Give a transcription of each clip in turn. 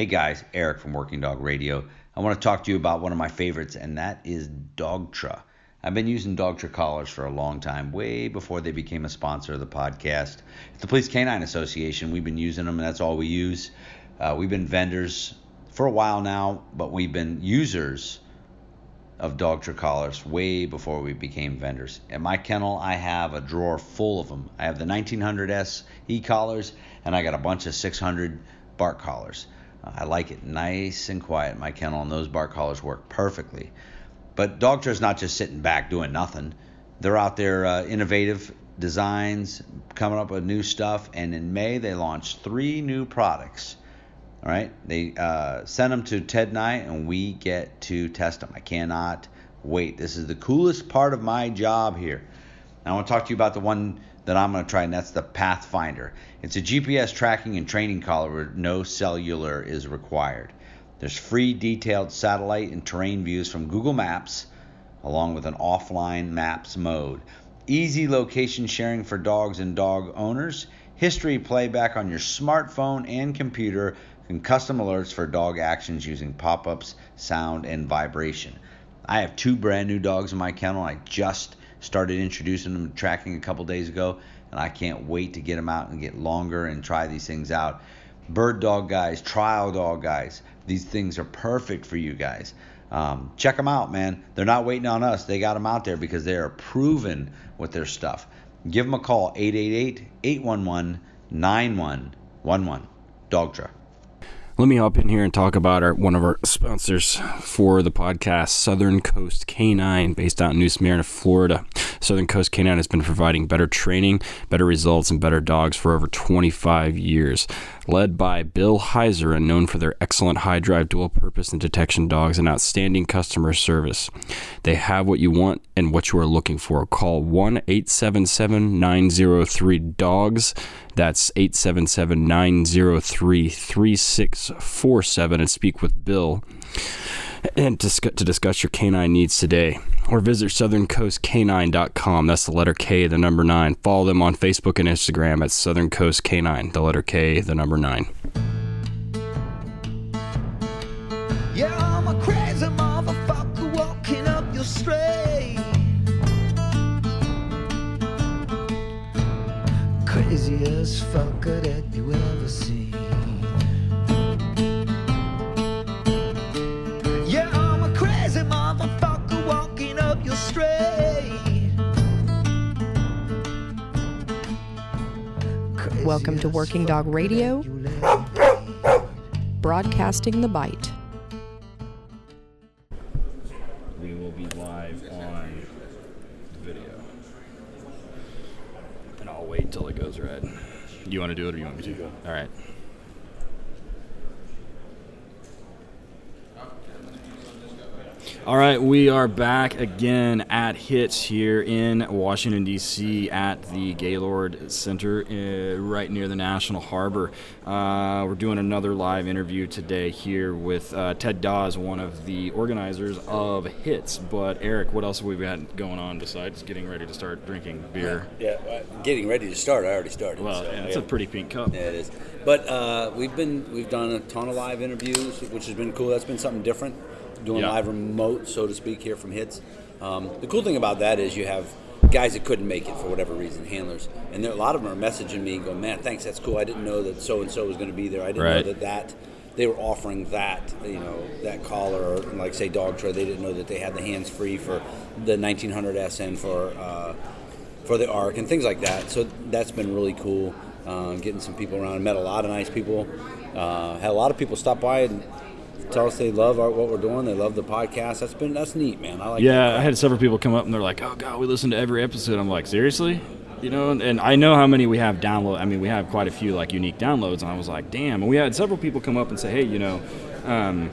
Hey guys, Eric from Working Dog Radio. I want to talk to you about one of my favorites, and that is Dogtra. I've been using Dogtra collars for a long time, way before they became a sponsor of the podcast. The Police Canine Association, we've been using them, and that's all we use. Uh, we've been vendors for a while now, but we've been users of Dogtra collars way before we became vendors. At my kennel, I have a drawer full of them. I have the 1900S e collars, and I got a bunch of 600 bark collars. I like it nice and quiet my kennel, and those bark collars work perfectly. But Dogtra is not just sitting back doing nothing. They're out there uh, innovative designs, coming up with new stuff, and in May they launched three new products. All right, they uh, sent them to Ted and I, and we get to test them. I cannot wait. This is the coolest part of my job here. I want to talk to you about the one that I'm going to try, and that's the Pathfinder. It's a GPS tracking and training collar where no cellular is required. There's free detailed satellite and terrain views from Google Maps, along with an offline maps mode. Easy location sharing for dogs and dog owners. History playback on your smartphone and computer. And custom alerts for dog actions using pop ups, sound, and vibration. I have two brand new dogs in my kennel. I just started introducing them to tracking a couple days ago, and I can't wait to get them out and get longer and try these things out. Bird dog guys, trial dog guys, these things are perfect for you guys. Um, check them out, man. They're not waiting on us. They got them out there because they are proven with their stuff. Give them a call 888 811 9111. Dogtra. Let me hop in here and talk about our one of our sponsors for the podcast, Southern Coast Canine, based out in New Smyrna, Florida. Southern Coast Canine has been providing better training, better results, and better dogs for over 25 years. Led by Bill Heiser and known for their excellent high drive dual purpose and detection dogs and outstanding customer service. They have what you want and what you are looking for. Call 1 877 903 DOGS. That's 877 903 3647 and speak with Bill and to, to discuss your canine needs today. Or visit southerncoastcanine.com. That's the letter K, the number nine. Follow them on Facebook and Instagram at Southern Coast Canine, the letter K, the number nine. Yeah, I'm a crazy motherfucker walking up your. Craziest fucker that you ever Welcome to Working Dog Radio, broadcasting the bite. We will be live on video. And I'll wait till it goes red. You want to do it or you want me to? Do? All right. All right, we are back again at HITS here in Washington, D.C. at the Gaylord Center uh, right near the National Harbor. Uh, we're doing another live interview today here with uh, Ted Dawes, one of the organizers of HITS. But, Eric, what else have we got going on besides getting ready to start drinking beer? Yeah, yeah getting ready to start. I already started. Well, so, yeah, it's yeah. a pretty pink cup. Yeah, it is. But uh, we've been we've done a ton of live interviews, which has been cool. That's been something different doing yeah. live remote, so to speak, here from Hits. Um, the cool thing about that is you have guys that couldn't make it for whatever reason, handlers, and there, a lot of them are messaging me and going, "Man, thanks, that's cool. I didn't know that so and so was going to be there. I didn't right. know that that." They were offering that, you know, that collar, or like say Dogtra. They didn't know that they had the hands free for the 1900 SN for uh, for the Arc and things like that. So that's been really cool. Uh, getting some people around. Met a lot of nice people. Uh, had a lot of people stop by and tell us they love our, what we're doing. They love the podcast. That's been that's neat, man. I like. Yeah, I had several people come up and they're like, "Oh God, we listen to every episode." I'm like, seriously. You know, and, and I know how many we have download. I mean, we have quite a few like unique downloads, and I was like, "Damn!" And we had several people come up and say, "Hey, you know, um,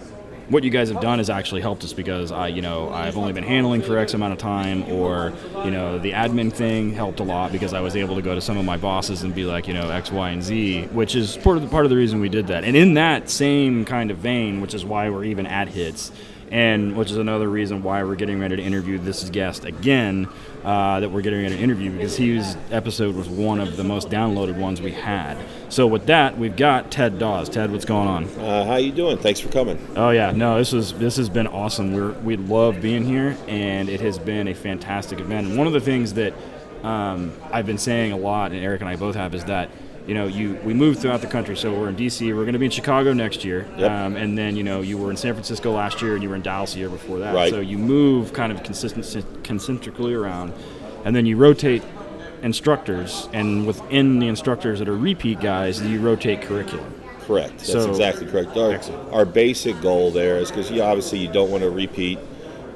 what you guys have done has actually helped us because I, you know, I've only been handling for X amount of time, or you know, the admin thing helped a lot because I was able to go to some of my bosses and be like, you know, X, Y, and Z, which is part of the part of the reason we did that. And in that same kind of vein, which is why we're even at hits, and which is another reason why we're getting ready to interview this guest again. Uh, that we're getting ready to interview because his episode was one of the most downloaded ones we had. So with that, we've got Ted Dawes. Ted, what's going on? Uh, how you doing? Thanks for coming. Oh yeah, no, this is this has been awesome. We're we love being here, and it has been a fantastic event. And one of the things that um, I've been saying a lot, and Eric and I both have, is that you know, you we move throughout the country. So we're in D.C. We're going to be in Chicago next year, yep. um, and then you know you were in San Francisco last year, and you were in Dallas the year before that. Right. So you move kind of consistent, concentrically around, and then you rotate instructors, and within the instructors that are repeat guys, you rotate curriculum. Correct. That's So- exactly correct. Our, Excellent. our basic goal there is because you obviously you don't want to repeat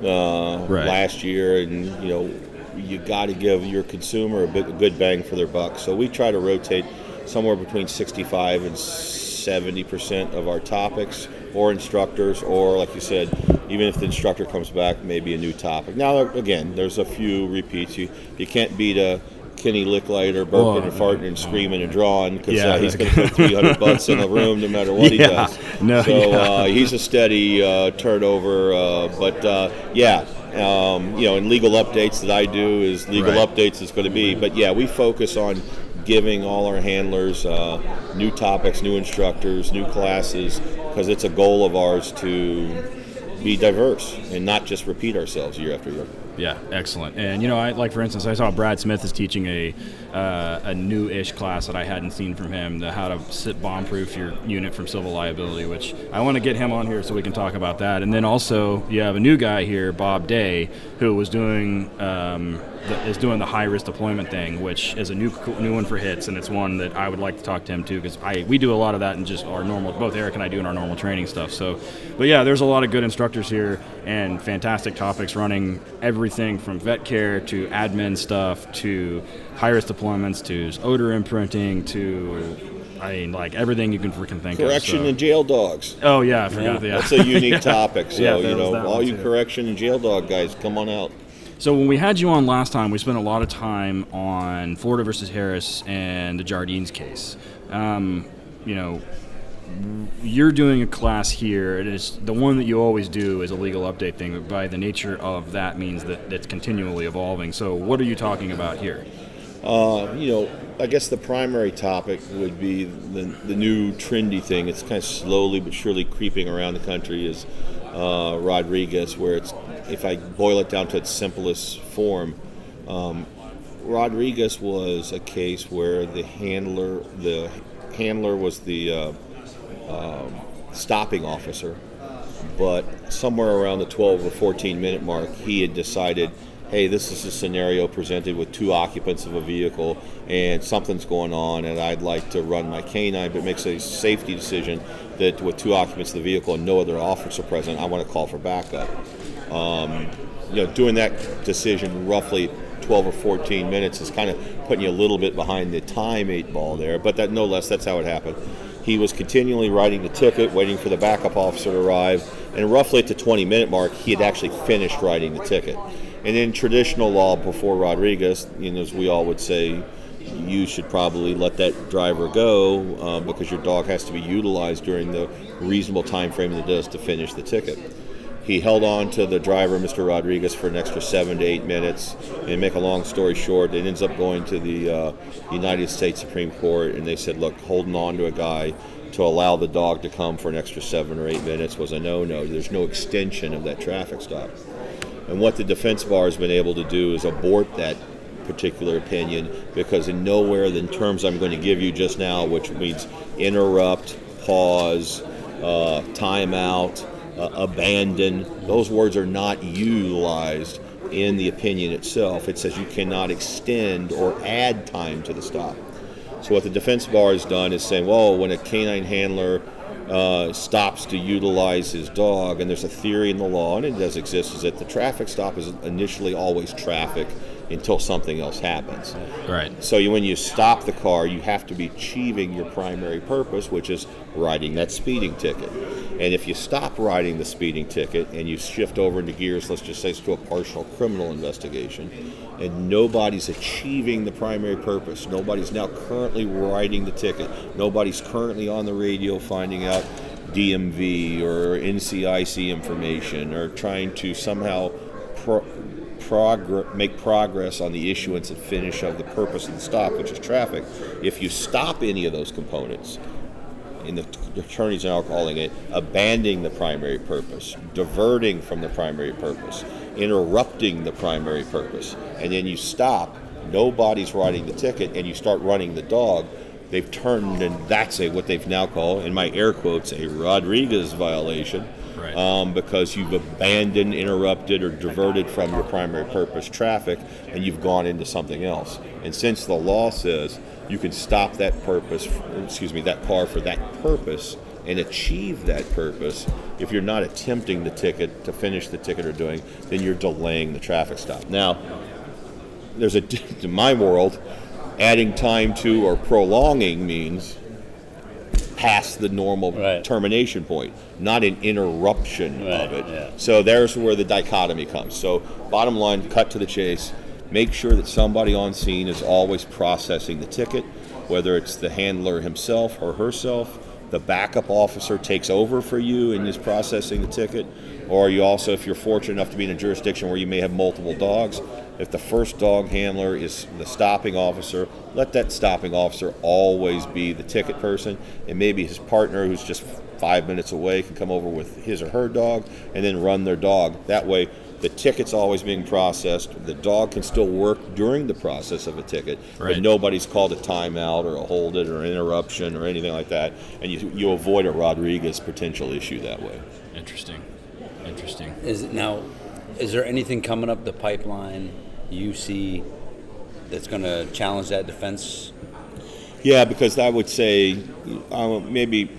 uh, Right. last year, and you know you got to give your consumer a, bit, a good bang for their buck. So we try to rotate somewhere between 65 and 70 percent of our topics or instructors, or like you said, even if the instructor comes back, maybe a new topic. Now again, there's a few repeats. You you can't beat a Kenny Licklider burping Well, and farting and screaming and drawing because Yeah. uh, he's going to put 300 butts in a room no matter what he does. No, so yeah. uh, he's a steady uh, turnover. Uh, but uh, yeah, um, you know, in legal updates that I do is legal Right. updates is going to be. But yeah, we focus on giving all our handlers uh, new topics, new instructors, new classes because it's a goal of ours to be diverse and not just repeat ourselves year after year. Yeah, excellent. And you know, I like for instance, I saw Brad Smith is teaching a uh, a new-ish class that I hadn't seen from him, the how to sit bomb-proof your unit from civil liability. Which I want to get him on here so we can talk about that. And then also, you have a new guy here, Bob Day, who was doing um, the, is doing the high-risk deployment thing, which is a new new one for hits, and it's one that I would like to talk to him too because I we do a lot of that in just our normal. Both Eric and I do in our normal training stuff. So, but yeah, there's a lot of good instructors here and fantastic topics running everything from vet care to admin stuff to high risk deployments to odor imprinting to I mean like everything you can freaking think Correction of. so- and jail dogs. Oh yeah, I forgot. Yeah, That's a unique topic. So Yeah, you know, all you too. correction and jail dog guys, come on out. So when we had you on last time, we spent a lot of time on Florida versus Harris and the Jardines case. Um, you know, you're doing a class here. It is the one that you always do is a legal update thing, but by the nature of that means that it's continually evolving. So what are you talking about here? Uh, you know, I guess the primary topic would be the, the new trendy thing. It's kind of slowly but surely creeping around the country is uh, Rodriguez, where it's, if I boil it down to its simplest form, um, Rodriguez was a case where the handler, the handler was the uh, um, stopping officer, but somewhere around the 12 or 14 minute mark, he had decided, hey, this is a scenario presented with two occupants of a vehicle and something's going on, and I'd like to run my canine, but makes a safety decision that with two occupants of the vehicle and no other officer present, I want to call for backup. Um, you know, doing that decision roughly 12 or 14 minutes is kind of putting you a little bit behind the time eight ball there, but that no less, that's how it happened. He was continually writing the ticket, waiting for the backup officer to arrive, and roughly at the 20 minute mark, he had actually finished writing the ticket. And in traditional law before Rodriguez, you know, as we all would say, you should probably let that driver go uh, because your dog has to be utilized during the reasonable time frame that it does to finish the ticket. He held on to the driver, Mr. Rodriguez, for an extra seven to eight minutes. And make a long story short, it ends up going to the uh, United States Supreme Court, and they said, look, holding on to a guy to allow the dog to come for an extra seven or eight minutes was a no-no. There's no extension of that traffic stop. And what the defense bar has been able to do is abort that particular opinion because in nowhere in terms I'm going to give you just now, which means interrupt, pause, uh, timeout, uh, abandon, those words are not utilized in the opinion itself. It says you cannot extend or add time to the stop. So what the defense bar has done is saying, well, when a canine handler uh, stops to utilize his dog, and there's a theory in the law, and it does exist, is that the traffic stop is initially always traffic until something else happens. Right. So you, when you stop the car, you have to be achieving your primary purpose, which is writing that speeding ticket. And if you stop writing the speeding ticket and you shift over into gears, let's just say it's to a partial criminal investigation, and nobody's achieving the primary purpose, nobody's now currently writing the ticket, nobody's currently on the radio finding out DMV or NCIC information or trying to somehow pro- progr- make progress on the issuance and finish of the purpose of the stop, which is traffic, if you stop any of those components, in the attorneys are now calling it abandoning the primary purpose, diverting from the primary purpose, interrupting the primary purpose, and then you stop, nobody's writing the ticket, and you start running the dog. They've turned, and that's a what they've now called, in my air quotes, a Rodriguez violation Right. um, because you've abandoned, interrupted, or diverted from your primary purpose traffic and you've gone into something else. And since the law says you can stop that purpose, excuse me, that car for that purpose and achieve that purpose, if you're not attempting the ticket to finish the ticket or doing, then you're delaying the traffic stop. Now, there's a in my world, adding time to or prolonging means past the normal Right. termination point, not an interruption Right, of it. yeah. So there's where the dichotomy comes. So bottom line, cut to the chase. Make sure that somebody on scene is always processing the ticket, whether it's the handler himself or herself. The backup officer takes over for you and is processing the ticket, or you also, if you're fortunate enough to be in a jurisdiction where you may have multiple dogs, if the first dog handler is the stopping officer, let that stopping officer always be the ticket person, and maybe his partner, who's just five minutes away, can come over with his or her dog and then run their dog. That way, the ticket's always being processed. The dog can still work during the process of a ticket, Right. but nobody's called a timeout or a hold it or an interruption or anything like that, and you, you avoid a Rodriguez potential issue that way. Interesting. Interesting. Is it now? Is there anything coming up the pipeline you see that's going to challenge that defense? Yeah, because I would say uh, maybe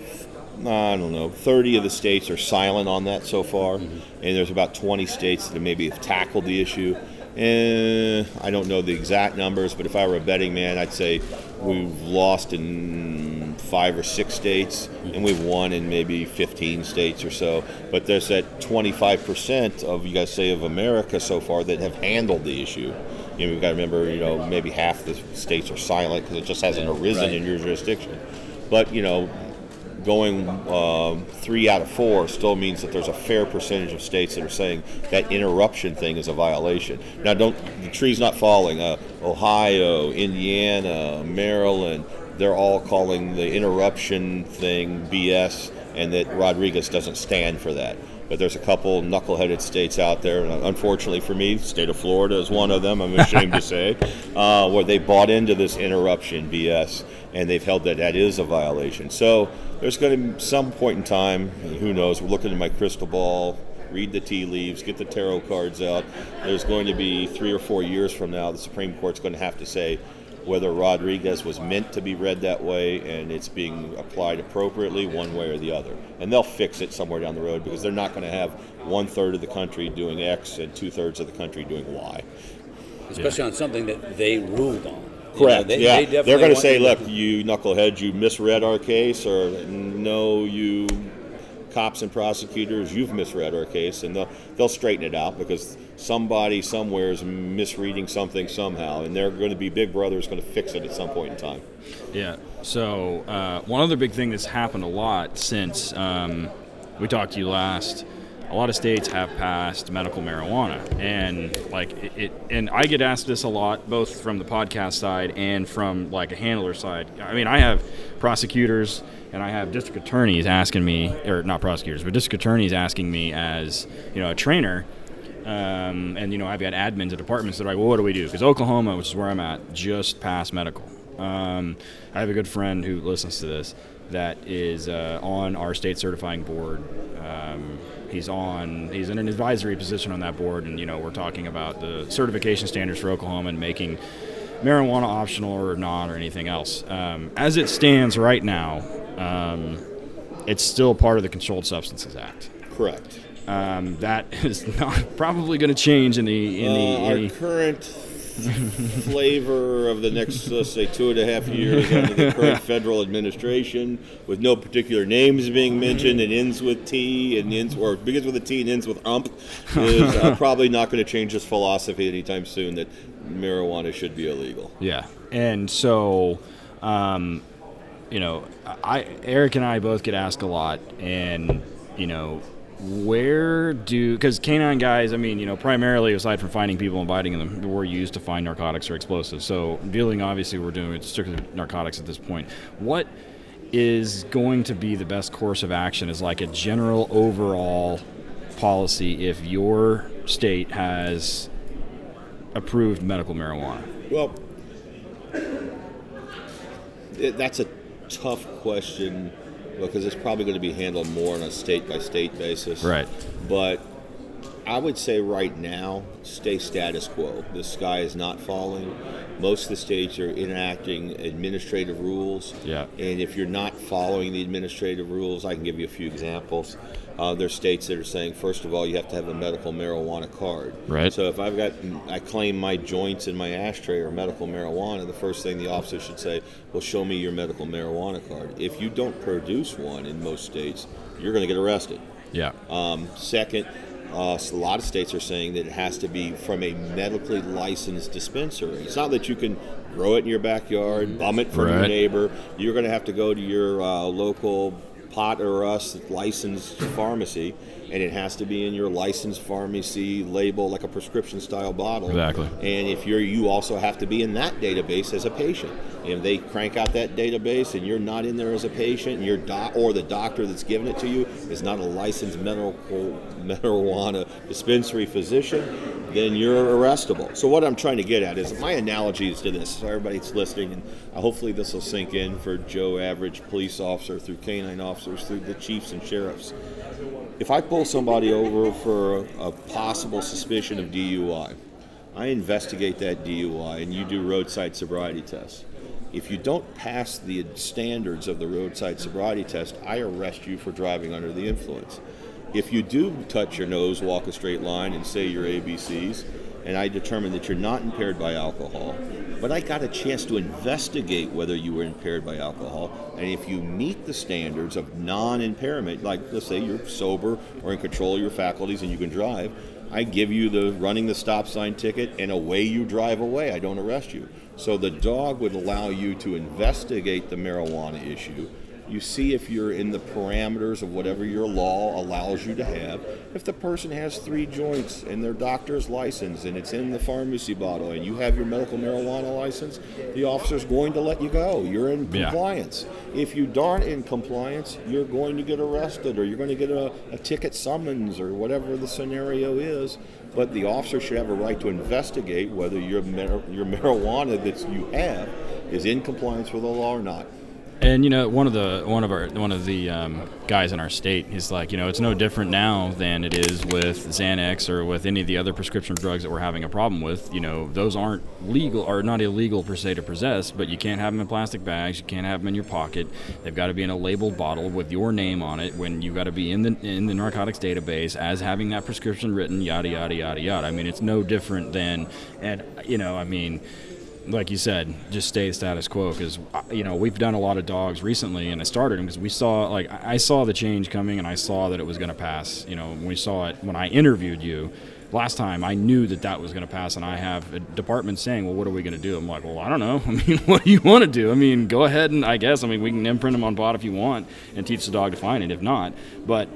I don't know, 30 of the states are silent on that so far, and there's about 20 states that maybe have tackled the issue. And I don't know the exact numbers, but if I were a betting man, I'd say we've lost in five or six states, and we've won in maybe 15 states or so. But there's that 25% of you guys say of America so far that have handled the issue. You know, we've got to remember, you know, maybe half the states are silent because it just hasn't arisen right. in your jurisdiction. But you know, going um, three out of four still means that there's a fair percentage of states that are saying that interruption thing is a violation. Now, don't the tree's not falling. Uh, Ohio, Indiana, Maryland, they're all calling the interruption thing BS, and that Rodriguez doesn't stand for that. But there's a couple knuckleheaded states out there, and unfortunately for me, the state of Florida is one of them. I'm ashamed to say, uh, where they bought into this interruption BS, and they've held that that is a violation. So there's going to be some point in time, who knows? We're looking at my crystal ball, read the tea leaves, get the tarot cards out. There's going to be three or four years from now, the Supreme Court's going to have to say whether Rodriguez was meant to be read that way and it's being applied appropriately one way or the other. And they'll fix it somewhere down the road because they're not going to have one third of the country doing X and two thirds of the country doing Y. Especially on something that they ruled on. You know, Correct. they, yeah. they they're going to say, "Look, you knucklehead, you misread our case," or "No, you cops and prosecutors, you've misread our case," and they'll they'll straighten it out because somebody somewhere is misreading something somehow, and they're going to be Big Brother is going to fix it at some point in time. Yeah. So uh, one other big thing that's happened a lot since um, we talked to you last. A lot of states have passed medical marijuana, and like it, it, and I get asked this a lot, both from the podcast side and from like a handler side. I mean, I have prosecutors and I have district attorneys asking me, or not prosecutors, but district attorneys asking me as you know a trainer um, and you know, I've got admins at departments that are like, well, what do we do? Because Oklahoma, which is where I'm at, just passed medical. Um, I have a good friend who listens to this that is uh, on our state certifying board. Um, he's on. He's in an advisory position on that board, and you know, we're talking about the certification standards for Oklahoma and making marijuana optional or not or anything else. Um, as it stands right now, um, it's still part of the Controlled Substances Act. Correct. Um, that is not probably going to change in the in the. Uh, our in the- current flavor of the next, let's say, two and a half years under the current federal administration, with no particular names being mentioned, and ends with T and ends or begins with a T and ends with ump, is uh, probably not going to change this philosophy anytime soon that marijuana should be illegal. yeah, and so. Um, you know, I Eric and I both get asked a lot, and you know, where do because canine guys? I mean, you know, primarily aside from finding people and biting them, we're used to find narcotics or explosives. So dealing, obviously, we're doing strictly narcotics at this point. What is going to be the best course of action is like a general overall policy if your state has approved medical marijuana? Well, that's a tough question because it's probably going to be handled more on a state by state basis. Right. But I would say right now, stay status quo. The sky is not falling. Most of the states are enacting administrative rules. Yeah. And if you're not following the administrative rules, I can give you a few examples. Uh, there's states that are saying, first of all, you have to have a medical marijuana card. Right. So if I've got, I claim my joints in my ashtray are medical marijuana, the first thing the officer should say, well, show me your medical marijuana card. If you don't produce one in most states, you're going to get arrested. Yeah. Um, second, uh, a lot of states are saying that it has to be from a medically licensed dispensary. It's not that you can grow it in your backyard, bum it from your neighbor. You're going to have to go to your uh, local pot or us licensed pharmacy, and it has to be in your licensed pharmacy label, like a prescription style bottle. Exactly. And if you're, you also have to be in that database as a patient. If they crank out that database and you're not in there as a patient, and your doc or the doctor that's giving it to you is not a licensed medical marijuana dispensary physician, then you're arrestable. So what I'm trying to get at is my analogy is to this. So everybody's listening, and hopefully this will sink in for Joe, average police officer, through canine officers, through the chiefs and sheriffs. If I pull somebody over for a, a possible suspicion of DUI, I investigate that DUI and you do roadside sobriety tests. If you don't pass the standards of the roadside sobriety test, I arrest you for driving under the influence. If you do touch your nose, walk a straight line, and say your ABCs, and I determine that you're not impaired by alcohol, but I got a chance to investigate whether you were impaired by alcohol, and if you meet the standards of non impairment, like let's say you're sober or in control of your faculties and you can drive, I give you the running the stop sign ticket and away you drive away. I don't arrest you. So the dog would allow you to investigate the marijuana issue. You see if you're in the parameters of whatever your law allows you to have. If the person has three joints and their doctor's license and it's in the pharmacy bottle and you have your medical marijuana license, the officer's going to let you go. You're in Yeah. compliance. If you aren't in compliance, you're going to get arrested or you're going to get a, a ticket summons or whatever the scenario is. But the officer should have a right to investigate whether your, mar- your marijuana that you have is in compliance with the law or not. And you know, one of the one of our one of the um, guys in our state is like, you know, it's no different now than it is with Xanax or with any of the other prescription drugs that we're having a problem with. You know, those aren't legal or not illegal per se to possess, but you can't have them in plastic bags. You can't have them in your pocket. They've got to be in a labeled bottle with your name on it. When you've got to be in the in the narcotics database as having that prescription written. Yada yada yada yada. I mean, it's no different than, and you know, I mean like you said, just stay the status quo because uh, you know we've done a lot of dogs recently, and I started them because we saw like I saw the change coming, and I saw that it was going to pass. You know, we saw it when I interviewed you last time, I knew that that was going to pass, and I have a department saying, "Well, what are we going to do?" I'm like, "Well, I don't know. I mean, what do you want to do? I mean, go ahead and I guess I mean we can imprint them on bot if you want and teach the dog to find it if not, but."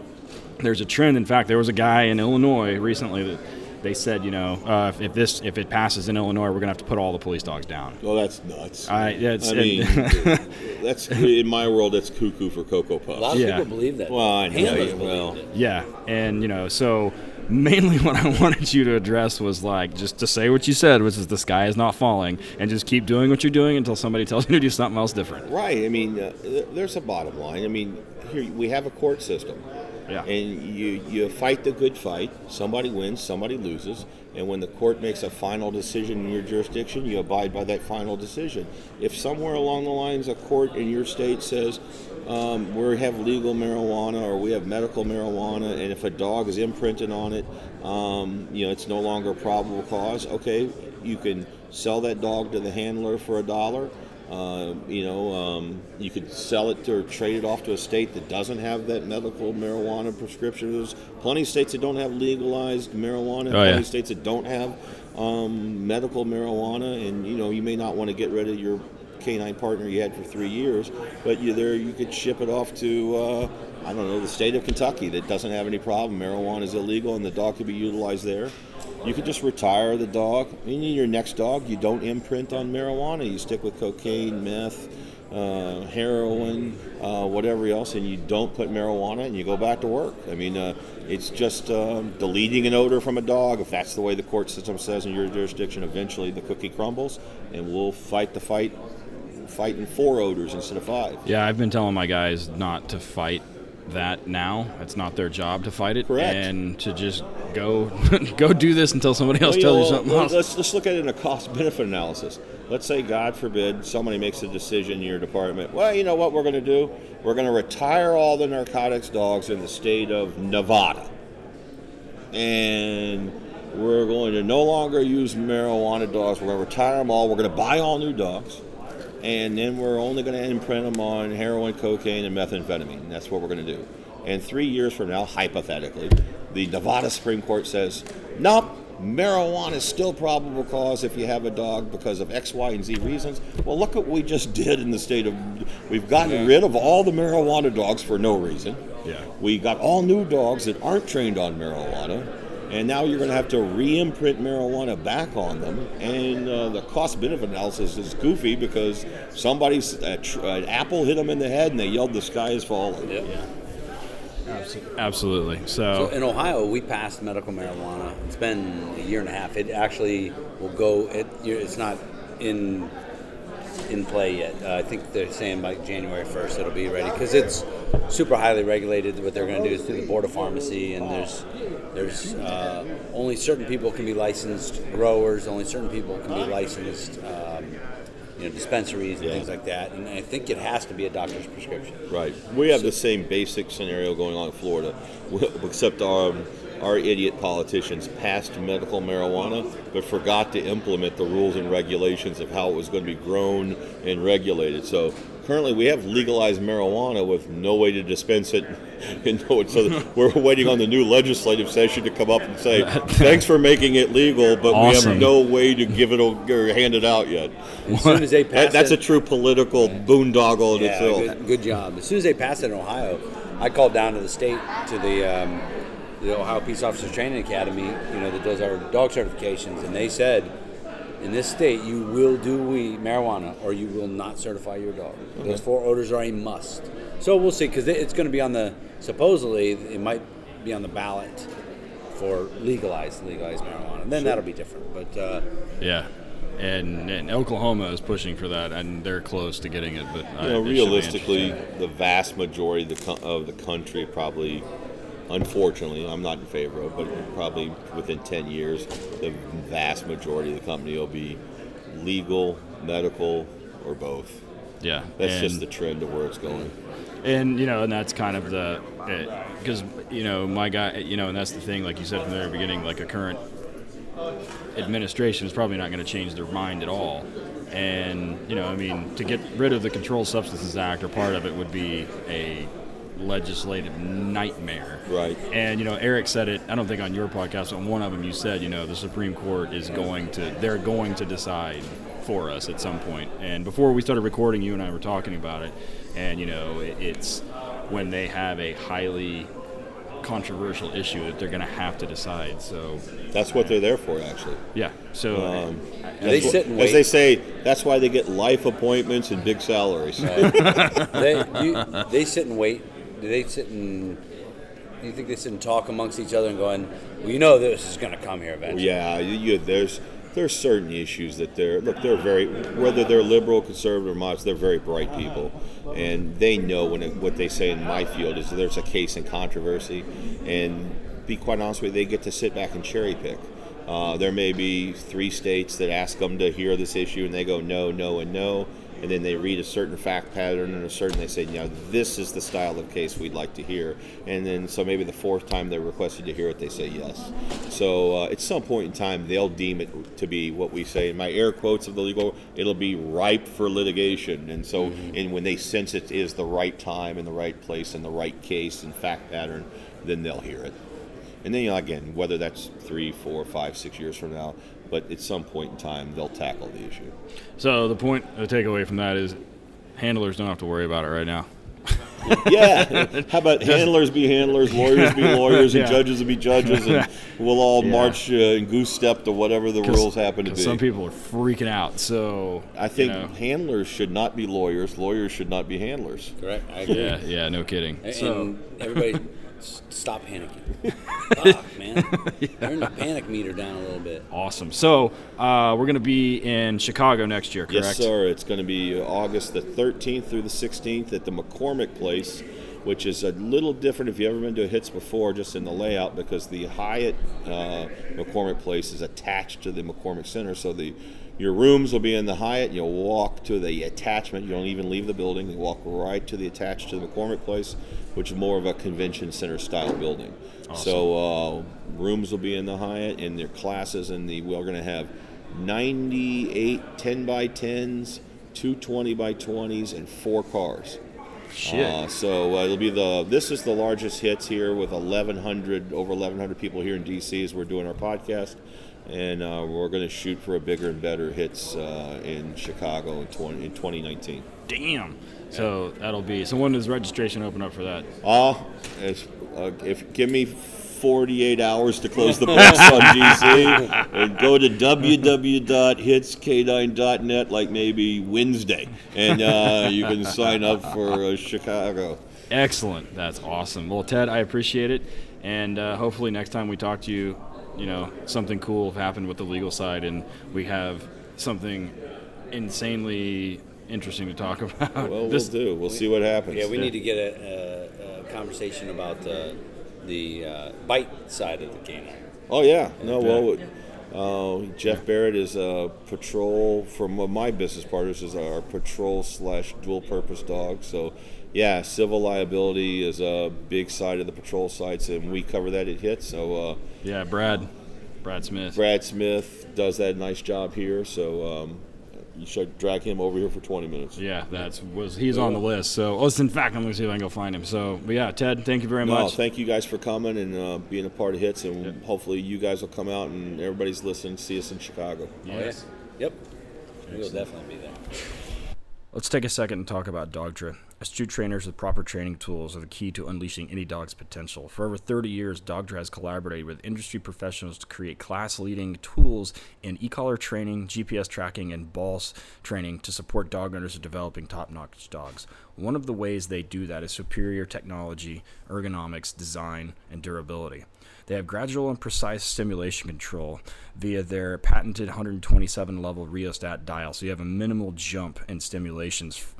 There's a trend. In fact, there was a guy in Illinois recently that they said, you know, uh, if, if this if it passes in Illinois, we're gonna have to put all the police dogs down. Well, that's nuts. I, yeah, it's, I mean, that's in my world. That's cuckoo for cocoa puffs. A lot puffs. of Yeah. people believe that. Well, I know. Handlers Yeah, well. it. yeah, and you know, so mainly what I wanted you to address was like just to say what you said, which is the sky is not falling, and just keep doing what you're doing until somebody tells you to do something else different. Right. I mean, uh, there's a bottom line. I mean, here we have a court system. Yeah. And you, you fight the good fight. Somebody wins, somebody loses. And when the court makes a final decision in your jurisdiction, you abide by that final decision. If somewhere along the lines a court in your state says, um, we have legal marijuana or we have medical marijuana, and if a dog is imprinted on it, um, you know, it's no longer a probable cause, okay, you can sell that dog to the handler for a dollar. Uh, you know, um, you could sell it or trade it off to a state that doesn't have that medical marijuana prescription. There's plenty of states that don't have legalized marijuana. Oh, plenty yeah. of states that don't have um, medical marijuana, and you know, you may not want to get rid of your canine partner you had for three years, but you there you could ship it off to uh, I don't know the state of Kentucky that doesn't have any problem. Marijuana is illegal, and the dog could be utilized there. You could just retire the dog. I mean, your next dog, you don't imprint on marijuana. You stick with cocaine, meth, uh, heroin, uh, whatever else, and you don't put marijuana, and you go back to work. I mean, uh, it's just um, deleting an odor from a dog. If that's the way the court system says in your jurisdiction, eventually the cookie crumbles, and we'll fight the fight, fighting four odors instead of five. Yeah, I've been telling my guys not to fight that now. It's not their job to fight it, Correct. and to just go go do this until somebody else Well, tells you know, something else. Let's, let's look at it in a cost benefit analysis. Let's say, God forbid, somebody makes a decision in your department. Well, you know what we're going to do? We're going to retire all the narcotics dogs in the state of Nevada. And we're going to no longer use marijuana dogs. We're going to retire them all. We're going to buy all new dogs. And then we're only going to imprint them on heroin, cocaine, and methamphetamine. That's what we're going to do. And three years from now, hypothetically, the Nevada Supreme Court says, nope, marijuana is still probable cause if you have a dog because of X, Y, and Z reasons. Well, look what we just did in the state of. We've gotten rid of all the marijuana dogs for no reason. Yeah. We got all new dogs that aren't trained on marijuana. And now you're going to have to re-imprint marijuana back on them, and uh, the cost-benefit analysis is goofy because somebody's uh, tr- uh, Apple hit them in the head, and they yelled, "The sky is falling." Yeah. Absolutely. So So, in Ohio, we passed medical marijuana. It's been a year and a half. It actually will go. It, it's not in in play yet. Uh, I think they're saying by January 1st it'll be ready because it's super highly regulated. What they're going to do is through the board of pharmacy, and there's there's uh, only certain people can be licensed growers. Only certain people can be licensed. Um, you know, dispensaries and Yeah. things like that, and I think it has to be a doctor's prescription. Right. We have the same basic scenario going on in Florida, except our, our idiot politicians passed medical marijuana but forgot to implement the rules and regulations of how it was going to be grown and regulated. So currently we have legalized marijuana with no way to dispense it. And no, so we're waiting on the new legislative session to come up and say, thanks for making it legal, but we have no way to give it or hand it out yet. As soon as they pass That, that's it, a true political boondoggle in Yeah, itself. good, good job. As soon as they passed it in Ohio, I called down to the state to the um, the Ohio Peace Officers Training Academy, you know, that does our dog certifications, and they said, in this state, you will do weed marijuana, or you will not certify your dog. Those four odors are a must. So we'll see, because it's going to be on the supposedly it might be on the ballot for legalized legalized marijuana. And then that'll be different. But uh, yeah. And, and Oklahoma is pushing for that, and they're close to getting it. But uh, You know, it should be realistically, the vast majority of the, co- of the country probably, unfortunately, I'm not in favor of, but probably within 10 years, the vast majority of the company will be legal, medical, or both. yeah, That's and, just the trend of where it's going. and you know, and that's kind of the because you know my guy, you know, and that's the thing. Like you said from the very beginning, like a current administration is probably not going to change their mind at all. And you know, I mean, to get rid of the Controlled Substances Act, or part of it would be a legislative nightmare. Right. And you know, Eric said it. I don't think on your podcast, on one of them, you said, you know, the Supreme Court is going to, they're going to decide for us at some point. And before we started recording, you and I were talking about it, and you know, it, it's when they have a highly controversial issue that they're going to have to decide. So That's what they're there for, actually. yeah. So Um, They that's sit and what- As wait. they say, that's why they get life appointments and big salaries. they you, they sit and wait. Do they sit and do you think they sit and talk amongst each other and going, well, you know this is going to come here eventually. Yeah, you, there's there's certain issues that they're look they're very whether they're liberal, conservative, or modest, they're very bright people, and they know when it, what they say in my field is there's a case in controversy, and be quite honest with you, they get to sit back and cherry pick. Uh, there may be three states that ask them to hear this issue, and they go no, no, and no, and then they read a certain fact pattern and a certain they say, you know, this is the style of case we'd like to hear, and then so maybe the fourth time they're requested to hear it, they say yes. So uh, at some point in time, they'll deem it to be what we say in my air quotes of the legal, it'll be ripe for litigation, and so and when they sense it is the right time and the right place and the right case and fact pattern, then they'll hear it. And then, you know, again, whether that's three, four, five, six years from now, but at some point in time they'll tackle the issue. So the point, the takeaway from that is, handlers don't have to worry about it right now. yeah. How about handlers be handlers, lawyers be lawyers, and Yeah. judges be judges, and we'll all Yeah. march uh, in goose step to whatever the rules happen to be. Some people are freaking out. So I think you know, handlers should not be lawyers. Lawyers should not be handlers. Correct. I agree. yeah, yeah, no kidding. And, So and everybody, s- stop panicking. Fuck, man. Turn the panic meter down a little bit. awesome. So uh, we're gonna be in Chicago next year, correct? Yes, sir. It's going to be August the 13th through the 16th at the McCormick Place, which is a little different if you've ever been to a Hits before, just in the layout, because the Hyatt uh, McCormick Place is attached to the McCormick Center. So the your rooms will be in the Hyatt. You'll walk to the attachment. You don't even leave the building. You walk right to the attached to the McCormick Place, which is more of a convention center style building. So uh, rooms will be in the Hyatt, and their classes, and the we're going to have 98 10 by 10s, two 20 by 20s, and four cars. Shit. Uh, so uh, it'll be the this is the largest hits here with 1,100 over 1,100 people here in DC as we're doing our podcast, and uh, we're going to shoot for a bigger and better hits uh, in Chicago in 20 in 2019. Damn. So that'll be. So when does registration open up for that? As, uh, if give me 48 hours to close the books on GC, and go to www.hitsk9.net like maybe Wednesday, and uh, you can sign up for uh, Chicago. Excellent. That's awesome. Well, Ted, I appreciate it, and uh, hopefully next time we talk to you, you know, something cool happened with the legal side, and we have something insanely interesting to talk about. Well, This- we'll do. We'll see what happens. Yeah, we need to get a, a, a conversation about uh, the uh, bite side of the canine. Oh yeah, no. Well, uh, Jeff Barrett is a patrol from uh, my business partners is our patrol slash dual purpose dog. So, yeah, civil liability is a big side of the patrol sites, and we cover that at HIT. So, uh, yeah, Brad, Brad Smith. Brad Smith does that nice job here. So, um, you should drag him over here for 20 minutes. Yeah, that's was he's on the list. So, oh, in fact, I'm gonna see if I can go find him. So, but yeah, Ted, thank you very No, much. thank you guys for coming and uh, being a part of HITS, and hopefully you guys will come out and everybody's listening. See us in Chicago. Yes. Oh, yeah? Yep. We'll definitely be there. Let's take a second and talk about Dogtra. Astute trainers with proper training tools are the key to unleashing any dog's potential. For over 30 years, Dogtra has collaborated with industry professionals to create class leading tools in e collar training, GPS tracking, and balls training to support dog owners in developing top notch dogs. One of the ways they do that is superior technology, ergonomics, design, and durability. They have gradual and precise stimulation control via their patented 127 level rheostat dial, so you have a minimal jump in stimulations.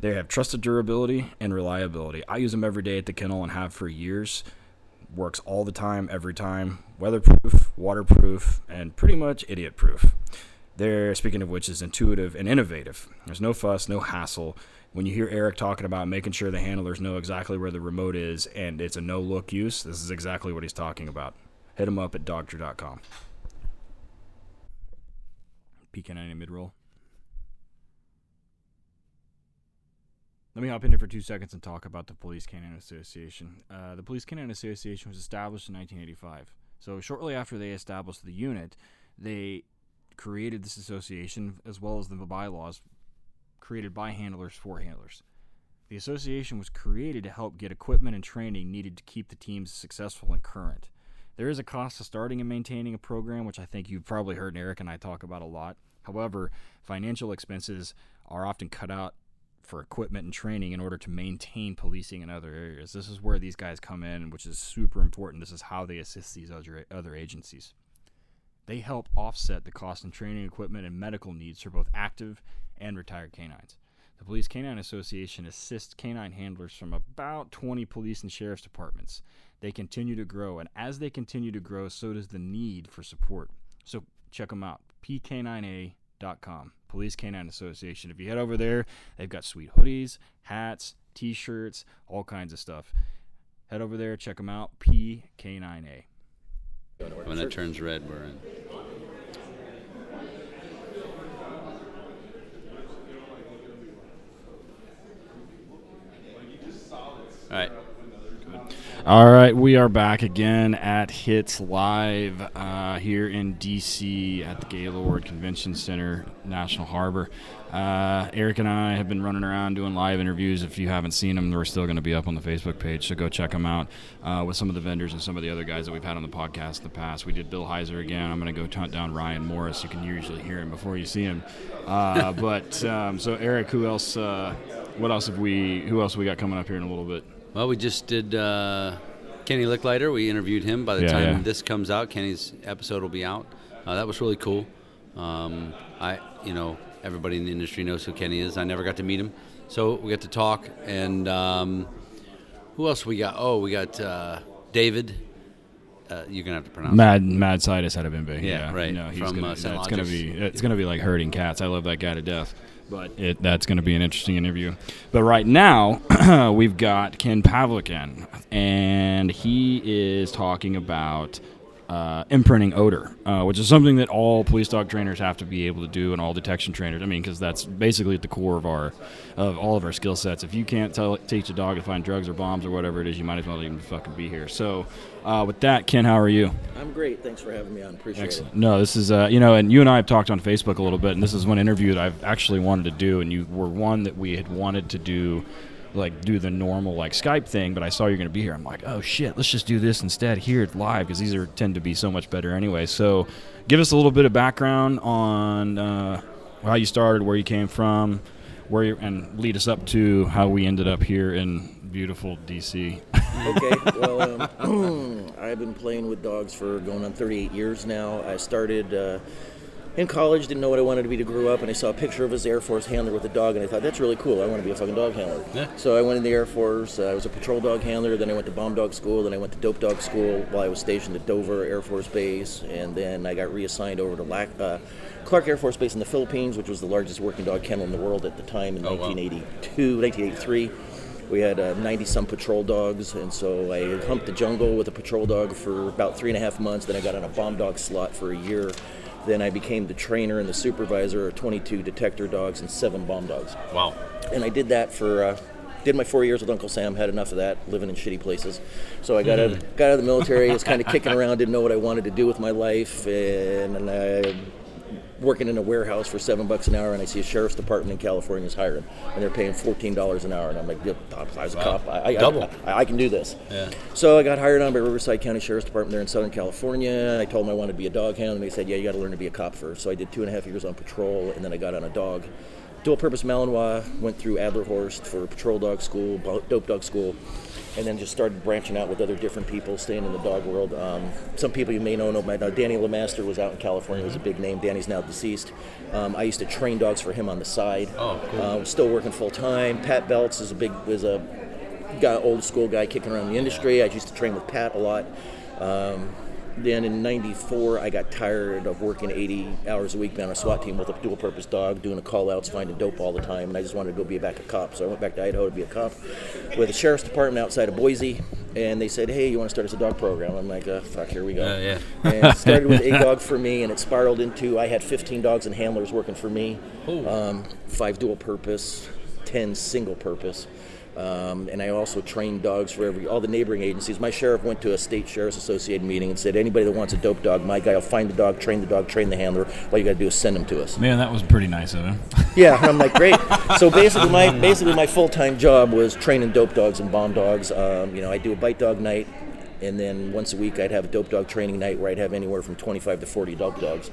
They have trusted durability and reliability. I use them every day at the kennel and have for years. Works all the time, every time. Weatherproof, waterproof, and pretty much idiot proof. They're, speaking of which, is intuitive and innovative. There's no fuss, no hassle. When you hear Eric talking about making sure the handlers know exactly where the remote is and it's a no look use, this is exactly what he's talking about. Hit him up at dogtra.com. PK90 mid roll. Let me hop in here for two seconds and talk about the Police Canine Association. Uh, the Police Canine Association was established in 1985. So, shortly after they established the unit, they created this association as well as the bylaws created by handlers for handlers. The association was created to help get equipment and training needed to keep the teams successful and current. There is a cost to starting and maintaining a program, which I think you've probably heard Eric and I talk about a lot. However, financial expenses are often cut out for equipment and training in order to maintain policing in other areas. This is where these guys come in, which is super important. This is how they assist these other other agencies. They help offset the cost in training equipment and medical needs for both active and retired canines. The Police Canine Association assists canine handlers from about 20 police and sheriff's departments. They continue to grow, and as they continue to grow, so does the need for support. So check them out pk9a.com, Police Canine Association. If you head over there, they've got sweet hoodies, hats, t shirts, all kinds of stuff. Head over there, check them out, PK9A. When it turns red, we're in. All right. All right, we are back again at Hits Live uh, here in DC at the Gaylord Convention Center, National Harbor. Uh, Eric and I have been running around doing live interviews. If you haven't seen them, they're still going to be up on the Facebook page, so go check them out uh, with some of the vendors and some of the other guys that we've had on the podcast in the past. We did Bill Heiser again. I'm going to go hunt down Ryan Morris. You can usually hear him before you see him. Uh, but um, so Eric, who else? Uh, what else have we? Who else we got coming up here in a little bit? Well, we just did uh, Kenny Licklider. We interviewed him. By the Yeah, time yeah. this comes out, Kenny's episode will be out. Uh, that was really cool. Um, I, you know, everybody in the industry knows who Kenny is. I never got to meet him, so we got to talk. And um, who else we got? Oh, we got uh, David. Uh, you're gonna have to pronounce. Mad Mad Sidus had a been big. Yeah, right, No, he's from, gonna, uh, that's gonna be it's gonna be like herding cats. I love that guy to death. But it, that's going to be an interesting interview. But right now, we've got Ken Pavlikin, and he is talking about uh, imprinting odor, uh, which is something that all police dog trainers have to be able to do, and all detection trainers. I mean, because that's basically at the core of our of all of our skill sets. If you can't tell, teach a dog to find drugs or bombs or whatever it is, you might as well even fucking be here. So, uh, with that, Ken, how are you? I'm great. Thanks for having me on. Appreciate Excellent. No, this is uh, you know, and you and I have talked on Facebook a little bit, and this is one interview that I've actually wanted to do, and you were one that we had wanted to do, like do the normal like Skype thing, but I saw you're going to be here. I'm like, oh shit, let's just do this instead here live because these are tend to be so much better anyway. So, give us a little bit of background on uh, how you started, where you came from, where you, and lead us up to how we ended up here in beautiful DC. Okay. Well, um, I've been playing with dogs for going on 38 years now. I started uh, in college, didn't know what I wanted to be to grow up, and I saw a picture of his Air Force handler with a dog, and I thought that's really cool. I want to be a fucking dog handler. Yeah. So I went in the Air Force. Uh, I was a patrol dog handler. Then I went to bomb dog school. Then I went to dope dog school while I was stationed at Dover Air Force Base, and then I got reassigned over to Lac- uh, Clark Air Force Base in the Philippines, which was the largest working dog kennel in the world at the time in Oh, wow. 1982, 1983. We had uh, 90 some patrol dogs, and so I humped the jungle with a patrol dog for about three and a half months. Then I got on a bomb dog slot for a year. Then I became the trainer and the supervisor of 22 detector dogs and seven bomb dogs. Wow. And I did that for uh, did my four years with Uncle Sam. Had enough of that, living in shitty places. So I got out, got out of the military. was kind of kicking around, didn't know what I wanted to do with my life, and, and I working in a warehouse for seven bucks an hour, and I see a sheriff's department in California is hiring, and they're paying fourteen dollars an hour, and I'm like, "Yep, I was a cop. I, I, Double. I, I can do this. Yeah. So I got hired on by Riverside County Sheriff's Department there in Southern California. I told them I wanted to be a dog hound, and they said, "Yeah, you got to learn to be a cop first. So I did two and a half years on patrol, and then I got on a dog. Dual purpose Malinois, went through Adlerhorst for patrol dog school, dope dog school, and then just started branching out with other different people, staying in the dog world. Um, some people you may know know my dog. Danny Lemaster was out in California, was a big name. Danny's now deceased. Um, I used to train dogs for him on the side. Oh, cool. Um, still working full time. Pat Belts is a big was a guy, old school guy kicking around the industry. I used to train with Pat a lot. Um, then in '94, I got tired of working 80 hours a week being on a SWAT team with a dual-purpose dog, doing the call-outs, finding dope all the time, and I just wanted to go be back a cop. So I went back to Idaho to be a cop with the sheriff's department outside of Boise, and they said, "Hey, you want to start as a dog program?" I'm like, uh, "Fuck, here we go." Yeah, yeah. and it started with a dog for me, and it spiraled into I had 15 dogs and handlers working for me, um, five dual purpose, 10 single purpose. Um, and I also trained dogs for every all the neighboring agencies. My sheriff went to a state sheriff's association meeting and said, "Anybody that wants a dope dog, my guy will find the dog, train the dog, train the handler. All you got to do is send them to us." Man, that was pretty nice of him. Yeah, I'm like, great. So basically, my basically my full time job was training dope dogs and bomb dogs. Um, you know, I do a bite dog night, and then once a week I'd have a dope dog training night where I'd have anywhere from 25 to 40 dope dogs,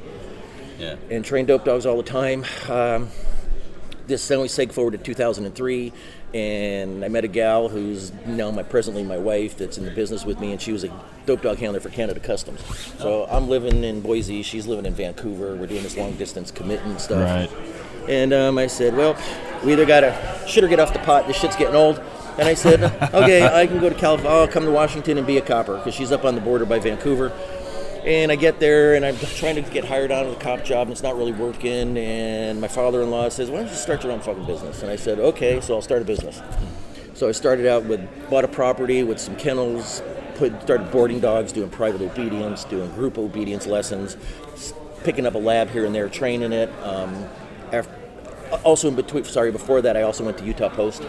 Yeah. and train dope dogs all the time. Um, this then we seg forward to 2003, and I met a gal who's now my presently my wife that's in the business with me, and she was a dope dog handler for Canada Customs. So I'm living in Boise, she's living in Vancouver. We're doing this long distance commitment stuff. Right. And um, I said, well, we either gotta shit or get off the pot. This shit's getting old. And I said, okay, I can go to California. I'll come to Washington and be a copper because she's up on the border by Vancouver. And I get there and I'm trying to get hired on with a cop job and it's not really working. And my father-in-law says, why don't you start your own fucking business? And I said, okay, so I'll start a business. So I started out with bought a property with some kennels, put started boarding dogs, doing private obedience, doing group obedience lessons, picking up a lab here and there, training it. Um, after, also in between, sorry, before that, I also went to Utah Post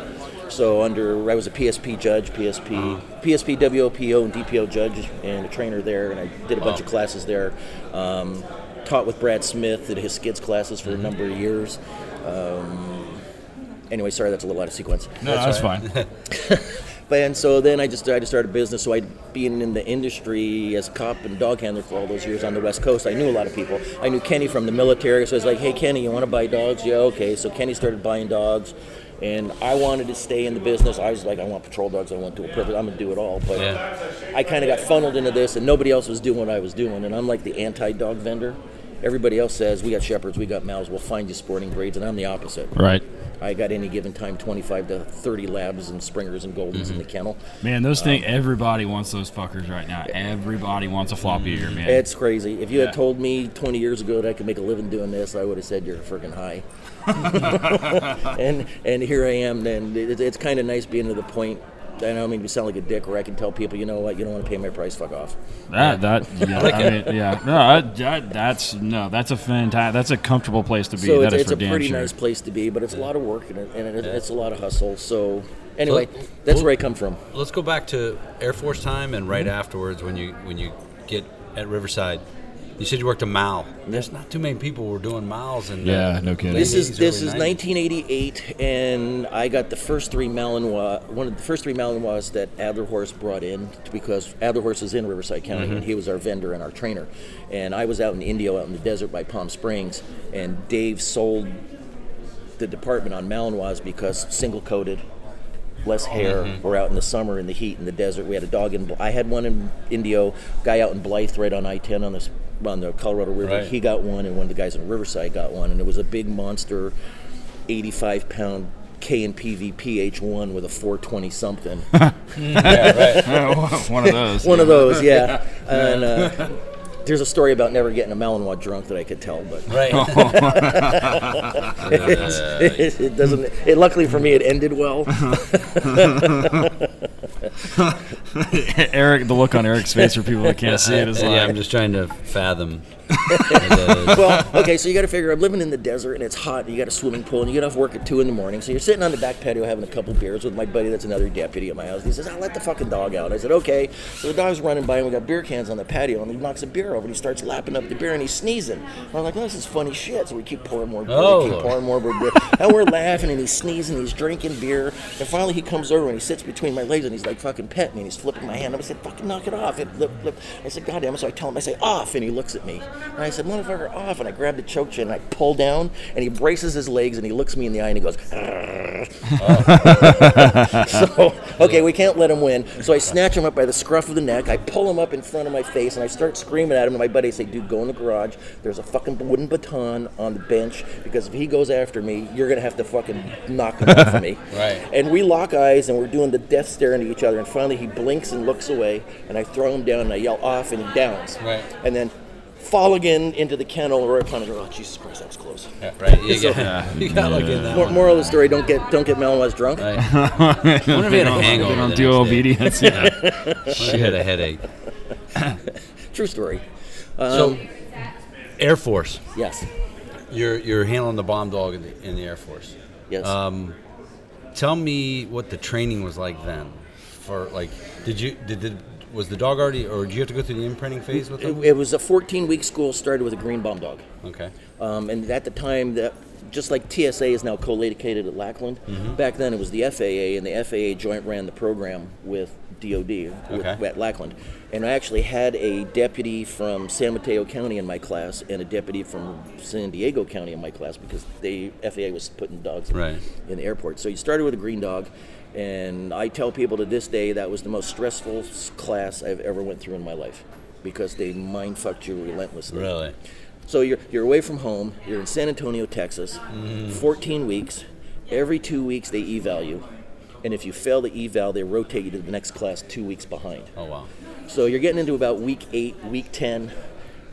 So under I was a PSP judge, PSP, PSP, WOPO, and DPO judge, and a trainer there, and I did a bunch of classes there. Um, taught with Brad Smith, did his skids classes for a number of years. Um, anyway, sorry, that's a little out of sequence. No, that's, fine. But and so then I just I just started a business. So I being in the industry as a cop and dog handler for all those years on the West Coast, I knew a lot of people. I knew Kenny from the military, so I was like, "Hey, Kenny, you want to buy dogs?" Yeah, okay. So Kenny started buying dogs, and I wanted to stay in the business. I was like, "I want patrol dogs. I want dual purpose. I'm gonna do it all." But Yeah. I kind of got funneled into this, and nobody else was doing what I was doing, and I'm like the anti-dog vendor. Everybody else says we got shepherds, we got males, we'll find you sporting breeds, and I'm the opposite. Right. I got any given time 25 to 30 labs and springers and goldens Mm-hmm. in the kennel. Man, those things. Everybody wants those fuckers right now. Everybody wants a floppy ear, man. It's crazy. If you Yeah. had told me 20 years ago that I could make a living doing this, I would have said you're freaking high. and and here I am. Then it, it's kind of nice being to the point. I don't mean to sound like a dick, where I can tell people, you know what, you don't want to pay my price, fuck off. That that yeah, I mean, yeah no that, that, that's no that's a fantastic that's a comfortable place to be. So that it's, is it's for a pretty sure. nice place to be, but it's a lot of work and, it, and it, it's a lot of hustle. So anyway, So- that's well- where I come from. Let's go back to Air Force time and right mm-hmm. afterwards when you when you get at Riverside. You said you worked a mile. There's not too many people who were doing miles and uh, Yeah, no kidding. This is this is 1988, and I got the first three Malinois, one of the first three Malinois that Adlerhorst brought in because Adlerhorst is in Riverside County, and mm-hmm. he was our vendor and our trainer. And I was out in Indio, out in the desert by Palm Springs, and Dave sold the department on Malinois because single coated. Less hair. Mm-hmm. We're out in the summer in the heat in the desert. We had a dog in. I had one in Indio. Guy out in Blythe, right on I-10 on this on the Colorado River. Right. He got one, and one of the guys in Riverside got one, and it was a big monster, 85 pound KNPV PH1 with a 420 something. Yeah, one of those. one of those, yeah. And uh, there's a story about never getting a Malinois drunk that I could tell, but right. it, it doesn't. It, luckily for me, it ended well. Eric, the look on Eric's face for people that can't see it is like, yeah, I'm just trying to fathom. well, okay, so you got to figure I'm living in the desert and it's hot. And you got a swimming pool and you get off work at two in the morning. So you're sitting on the back patio having a couple beers with my buddy that's another deputy at my house. He says, "I'll let the fucking dog out." I said, "Okay." So the dog's running by and we got beer cans on the patio and he knocks a beer over and he starts lapping up the beer and he's sneezing. And I'm like, "Oh, this is funny shit." So we keep pouring more beer, Oh. we keep pouring more beer, and we're laughing and he's sneezing, he's drinking beer, and finally he comes over and he sits between my legs and he's like fucking petting me and he's flipping my hand. I said, "Fucking knock it off!" It flip, flip. I said, "God damn it!" So I tell him, I say, "Off," and he looks at me and I said, "Motherfucker, off!" And I grab the choke chain and I pull down and he braces his legs and he looks me in the eye and he goes. so okay, we can't let him win. So I snatch him up by the scruff of the neck. I pull him up in front of my face, and I start screaming at him. And my buddy say, "Dude, go in the garage. There's a fucking wooden baton on the bench because if he goes after me, you're gonna have to fucking knock him off of me." Right. And we lock eyes, and we're doing the death stare into each other. And finally, he blinks and looks away, and I throw him down, and I yell off, and he downs. Right. And then. Fall again into the kennel right upon it. Oh Jesus Christ, that was close. Yeah, right. You So- got, you got like in that Mor- one. Moral of the story: Don't get don't get Malinois drunk. Right. I wonder if he had a they hangover. don't do obedience. Yeah. She had a headache. True story. So, Air Force. Yes. You're you're handling the bomb dog in the, in the Air Force. Yes. Um, tell me what the training was like then. For like, did you did the was the dog already, or did you have to go through the imprinting phase with It, them? it was a 14 week school, started with a green bomb dog. Okay. Um, and at the time, that just like TSA is now co located at Lackland, Mm-hmm. back then it was the FAA, and the FAA joint ran the program with DOD with, Okay. at Lackland. And I actually had a deputy from San Mateo County in my class and a deputy from San Diego County in my class because the FAA was putting dogs in, Right. in the airport. So you started with a green dog. And I tell people to this day that was the most stressful class I've ever went through in my life because they mind fucked you relentlessly. Really? So you're, you're away from home. You're in San Antonio, Texas. Mm. 14 weeks. Every two weeks they eval you, and if you fail the eval, they rotate you to the next class two weeks behind. Oh wow. So you're getting into about week eight, week 10,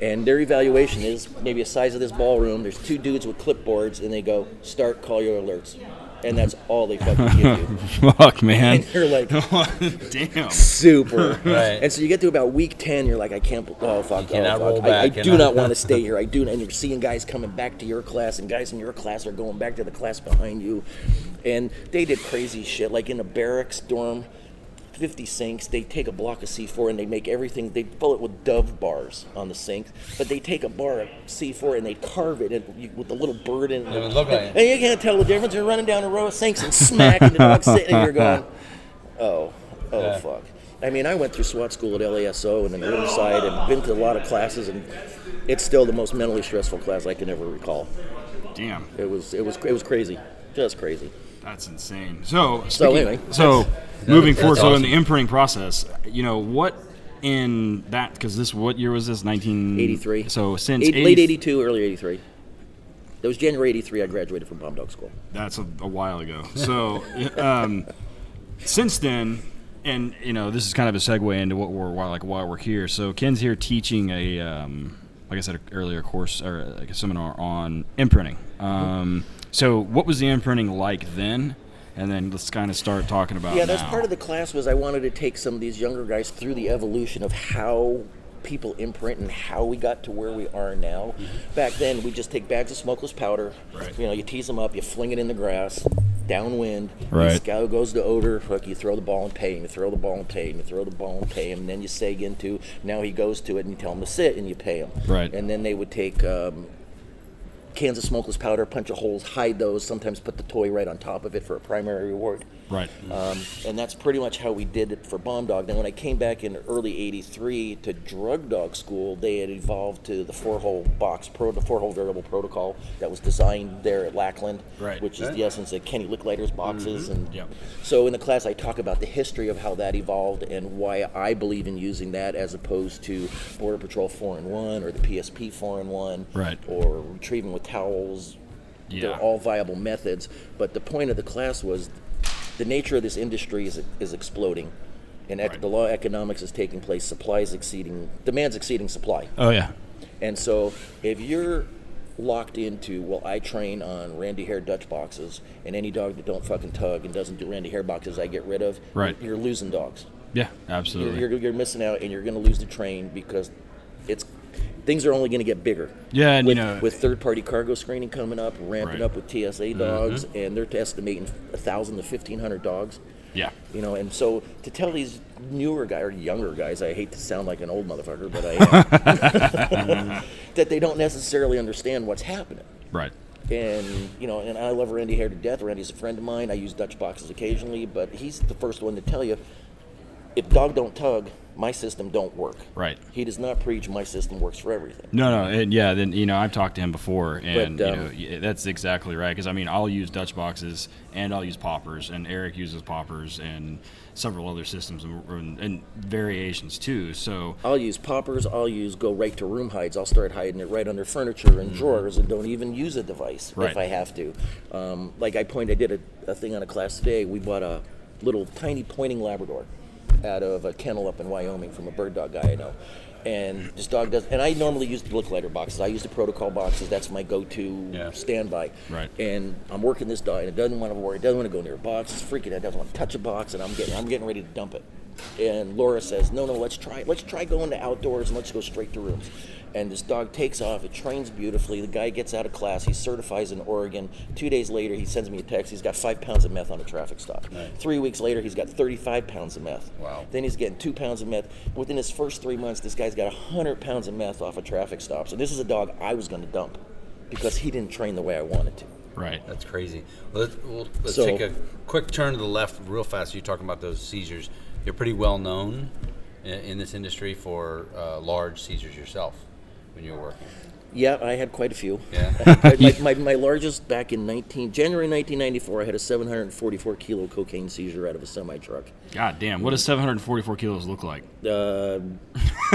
and their evaluation is maybe the size of this ballroom. There's two dudes with clipboards, and they go, "Start, call your alerts." And that's all they fucking give you. Fuck, man. And you're like, Damn. super. Right. And so you get to about week 10, you're like, I can't, oh, fuck, oh, cannot fuck. roll I, I back, do not want to stay here. I do, and you're seeing guys coming back to your class, and guys in your class are going back to the class behind you. And they did crazy shit, like in a barracks dorm, 50 sinks, they take a block of C4 and they make everything, they fill it with Dove bars on the sink, but they take a bar of C4 and they carve it in, you- with the little bird in it. It would look like. And you can't tell the difference. You're running down a row of sinks and smack, and the dog's sitting, and you're going, oh, oh, Yeah. fuck. I mean, I went through SWAT school at LASO and then Riverside and been to a lot of classes, and it's still the most mentally stressful class I can ever recall. Damn. It was, it was, it was crazy, just crazy. That's insane. So, So speaking- anyway, so moving forward, so in the imprinting process, you know what in that because this what year was this? Nineteen eighty-three. So since Eight, 80 late 82, early 83. That was January 83. I graduated from Bomb Dog School. That's a, a while ago. So um, since then, and you know, this is kind of a segue into what we're why like why we're here. So Ken's here teaching a um, like I said earlier course or like a seminar on imprinting. Um, so what was the imprinting like then? And then let's kind of start talking about Yeah, that's now. part of the class was I wanted to take some of these younger guys through the evolution of how people imprint and how we got to where we are now. Back then, we just take bags of smokeless powder. Right. You know, you tease them up, you fling it in the grass, downwind. Right. You scow goes to odor. Fuck, you throw the ball and pay him. You throw the ball and pay him. You throw the ball and pay him. And then you seg into. Now he goes to it, and you tell him to sit, and you pay him. Right. And then they would take. Um, Cans of smokeless powder, punch of holes, hide those. Sometimes put the toy right on top of it for a primary reward. Right. Um, and that's pretty much how we did it for Bomb Dog. Then when I came back in early '83 to Drug Dog School, they had evolved to the four-hole box pro, the four-hole variable protocol that was designed there at Lackland, Right. which is the essence of Kenny Licklider's boxes. And Yep. so in the class, I talk about the history of how that evolved and why I believe in using that as opposed to Border Patrol four in one or the PSP four in one, Right. or retrieving with towels. Yeah. They're all viable methods. But the point of the class was the nature of this industry is, is exploding. And ec- Right. the law of economics is taking place. Supply is exceeding, demand's exceeding supply. Oh yeah. And so if you're locked into, well, I train on Randy Hare Dutch boxes, and any dog that don't fucking tug and doesn't do Randy Hare boxes, I get rid of. Right. You're losing dogs. Yeah. You're, Absolutely. you're, you're missing out, and you're going to lose the train because it's things are only going to get bigger. Yeah, and, you with, know- with third-party cargo screening coming up, ramping Right. up with TSA mm-hmm. dogs, and they're estimating a thousand to fifteen hundred dogs. yeah. You know, and so to tell these newer guys or younger guys, I hate to sound like an old motherfucker, but I am, that they don't necessarily understand what's happening. Right. And you know, and I love Randy Hare to death. Randy's a friend of mine. I use Dutch boxes occasionally, but he's the first one to tell you if dog don't tug, my system don't work. Right. He does not preach my system works for everything. No, no, and yeah. Then you know, I've talked to him before, and But, you um, know, that's exactly right. Because I mean, I'll use Dutch boxes, and I'll use poppers, and Eric uses poppers, and several other systems and, and, and variations too. So I'll use poppers. I'll use go right to room hides. I'll start hiding it right under furniture and drawers, and don't even use a device Right. if I have to. Um, like I pointed, I did a, a thing on a class today. We bought a little tiny pointing Labrador out of a kennel up in Wyoming from a bird dog guy I know. And this dog does, and I normally use the Licklider boxes. I use the protocol boxes. That's my go-to Yeah. standby. Right. And I'm working this dog, and it doesn't want to worry. It doesn't want to go near a box. It's freaking. It doesn't want to touch a box, and I'm getting, I'm getting ready to dump it. And Laura says, "No, no, let's try. Let's try going to outdoors and let's go straight to rooms." And this dog takes off. It trains beautifully. The guy gets out of class. He certifies in Oregon. Two days later, he sends me a text. He's got five pounds of meth on a traffic stop. Three weeks later, he's got 35 pounds of meth. Wow. Then he's getting two pounds of meth. Within his first three months, this guy's got 100 pounds of meth off of traffic stop. So this is a dog I was going to dump because he didn't train the way I wanted to. right. That's crazy. Let's, well, let's So- take a quick turn to the left real fast. You're talking about those seizures. You're pretty well known in, in this industry for uh, large seizures yourself when you were working. Yeah, I had quite a few. Yeah. my, my, my largest back in 19 January 1994, I had a 744 kilo cocaine seizure out of a semi truck. God damn. What does 744 kilos look like? Uh,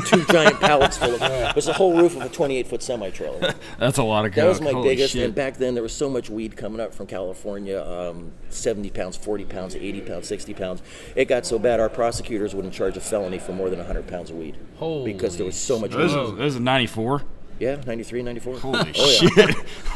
two giant pallets full of it was the whole roof of a 28 foot semi trailer. That's a lot of. That was my Holy biggest. shit. And back then, there was so much weed coming up from California um, 70 pounds, 40 pounds, 80 pounds, 60 pounds. It got so bad, our prosecutors wouldn't charge a felony for more than 100 pounds of weed. Holy because there was so much This weed. is, this is 94. Yeah, 93, 94. Holy oh, yeah. shit!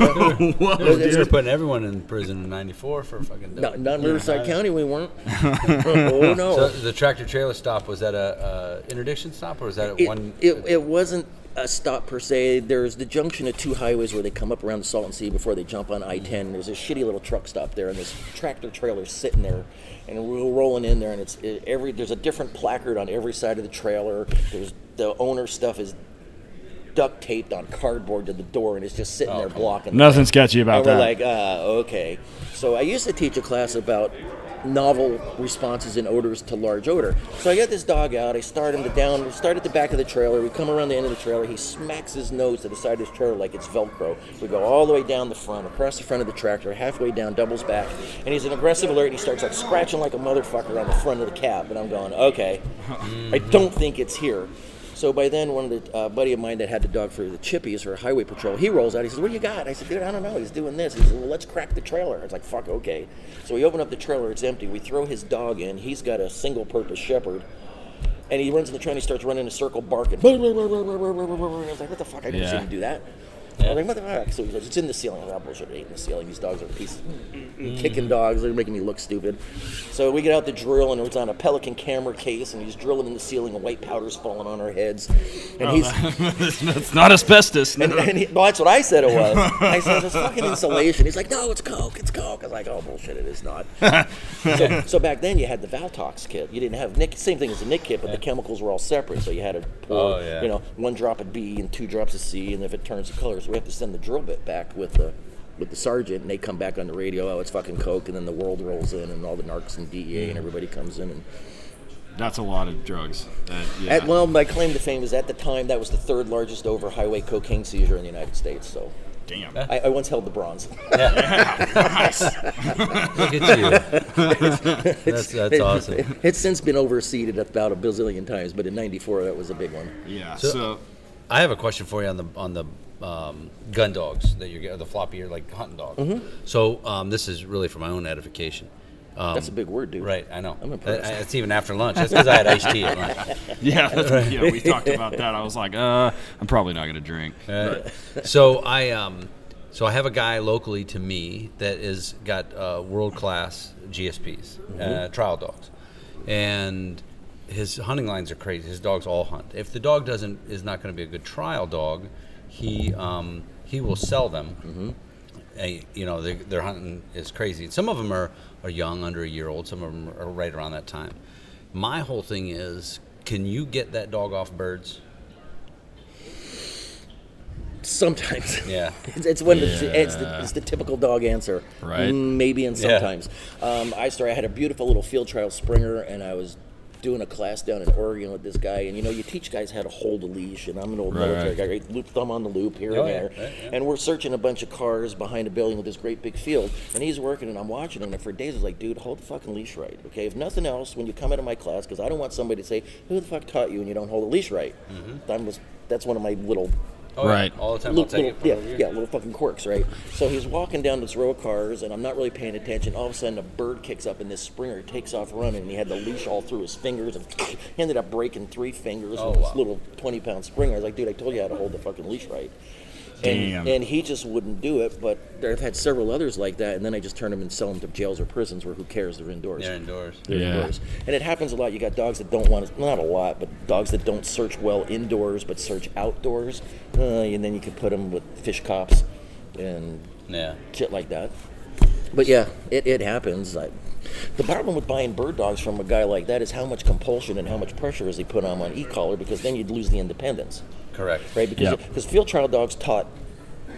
Whoa, They were dude. putting everyone in prison in '94 for fucking. Not, not in Riverside County, we weren't. oh, no. So the tractor trailer stop was that a, a interdiction stop or was that it, one? it, it wasn't a stop per se. There's the junction of two highways where they come up around the Salton Sea before they jump on I-10. There's a shitty little truck stop there, and this tractor trailer sitting there, and we're rolling in there, and it's it, every there's a different placard on every side of the trailer. There's the owner stuff is duct taped on cardboard to the door, and it's just sitting there blocking. Nothing thing. sketchy about and we're that. like, uh, okay. So I used to teach a class about novel responses and odors to large odor. So I get this dog out. I start him to down. We start at the back of the trailer. We come around the end of the trailer. He smacks his nose to the side of his trailer like it's Velcro. We go all the way down the front, across the front of the tractor, halfway down, doubles back, and he's an aggressive alert. And he starts like scratching like a motherfucker on the front of the cab. And I'm going, okay. I don't think it's here. So by then, one of the uh, buddy of mine that had the dog for the chippies or highway patrol, he rolls out. He says, "What do you got?" I said, "Dude, I don't know. He's doing this." He said, "Well, let's crack the trailer." I was like, "Fuck, okay." So we open up the trailer. It's empty. We throw his dog in. He's got a single-purpose shepherd. And he runs in the trailer he starts running in a circle barking. I was like, what the fuck? I didn't see him do that. I was like, what the fuck? So he goes, it's in the ceiling. I was like, oh, bullshit, it ain't in the ceiling. These dogs are pieces. Kicking dogs. They're making me look stupid. So we get out the drill and it's on a Pelican camera case and he's drilling in the ceiling and white powder's falling on our heads. And oh, he's, It's not asbestos. and, and he, well, that's what I said it was. I said it's fucking insulation. He's like, no, it's coke. It's coke. I was like, oh bullshit, it is not. so, so back then you had the Valtox kit. You didn't have NIK. Same thing as the NIK kit, but the chemicals were all separate. So you had to oh, pour, Oh, yeah. you know, one drop of B and two drops of C, and if it turns the color, so we have to send the drill bit back with the. With the sergeant, and they come back on the radio. Oh, it's fucking coke, and then the world rolls in, and all the narcs and DEA and mm. everybody comes in, and That's a lot of drugs. That, yeah. at, well, my claim to fame is at the time that was the third largest over highway cocaine seizure in the United States. So Damn. I, I once held the bronze. Look at you. that's that's awesome. It's since been overseeded about a bazillion times, but in '94 that was a big one. Yeah. So- So, I have a question for you on the on the um, gun dogs that you're the floppy ear like hunting dogs. Mm-hmm. So um, this is really for my own edification. Um, That's a big word, dude. Right, I know. I'm impressed. Uh, It's even after lunch. That's because I had iced tea at lunch. yeah, that's, yeah, we talked about that. I was like, uh, I'm probably not gonna drink. Uh, so I um, so I have a guy locally to me that is got uh, world class GSPs, uh, trial dogs, and his hunting lines are crazy. His dogs all hunt. If the dog doesn't is not going to be a good trial dog, he um, he will sell them. Uh, you know, their, their hunting is crazy. Some of them are, are young, under a year old. Some of them are right around that time. My whole thing is, can you get that dog off birds? Sometimes. Yeah. It's, it's when the, it's, the, it's the typical dog answer. Right. Mm, Maybe and Yeah. sometimes. Um, I started. I had a beautiful little field trial Springer, and I was doing a class down in Oregon with this guy. And you know, you teach guys how to hold a leash. And I'm an old Right, military guy, right? Loop thumb on the loop here Oh, and yeah, there. right, yeah. And we're searching a bunch of cars behind a building with this great big field. And he's working, and I'm watching him. And for days, I was like, dude, hold the fucking leash right, okay? If nothing else, when you come into my class, because I don't want somebody to say, who the fuck taught you and you don't hold a leash right. Mm-hmm. That was that's one of my little Oh, yeah. Right. All the time. I'll little, take little- it. yeah, for a year. yeah, little fucking quirks, right? So he's walking down this row of cars, and I'm not really paying attention. All of a sudden, a bird kicks up, and this Springer takes off running, and he had the leash all through his fingers, and he ended up breaking three fingers Oh, with this wow. little 20 pound Springer. I was like, dude, I told you how to hold the fucking leash right. And, Damn. and he just wouldn't do it, but I've had several others like that, and then I just turn them and sell them to jails or prisons where who cares? They're indoors. They're indoors. They're Yeah. indoors. And it happens a lot. You got dogs that don't want to, not a lot, but dogs that don't search well indoors but search outdoors. Uh, and then you could put them with fish cops and Yeah. shit like that. But yeah, it, it happens. I, the problem with buying bird dogs from a guy like that is how much compulsion and how much pressure is he put on on e-collar because then you'd lose the independence, Correct. right? Because Yeah. because field trial dogs taught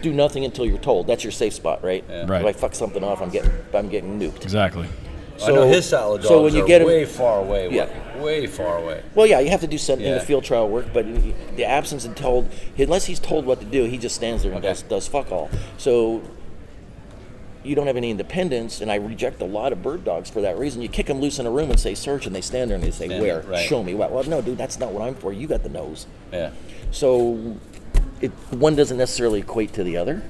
do nothing until you're told. That's your safe spot, right? Yeah. Right. If I fuck something off, I'm getting I'm getting nuked. Exactly. I know his style of dogs so when you are get 'em- way far away. Yeah. Way far away. Well, yeah, you have to do something in Yeah. the field trial work, but the absence of told, unless he's told what to do, he just stands there and Okay. does, does fuck all. So you don't have any independence, and I reject a lot of bird dogs for that reason. You kick them loose in a room and say search, and they stand there and they say Stand where, right. show me. Well, well, no, dude, that's not what I'm for. You got the nose. Yeah. So it, one doesn't necessarily equate to the other.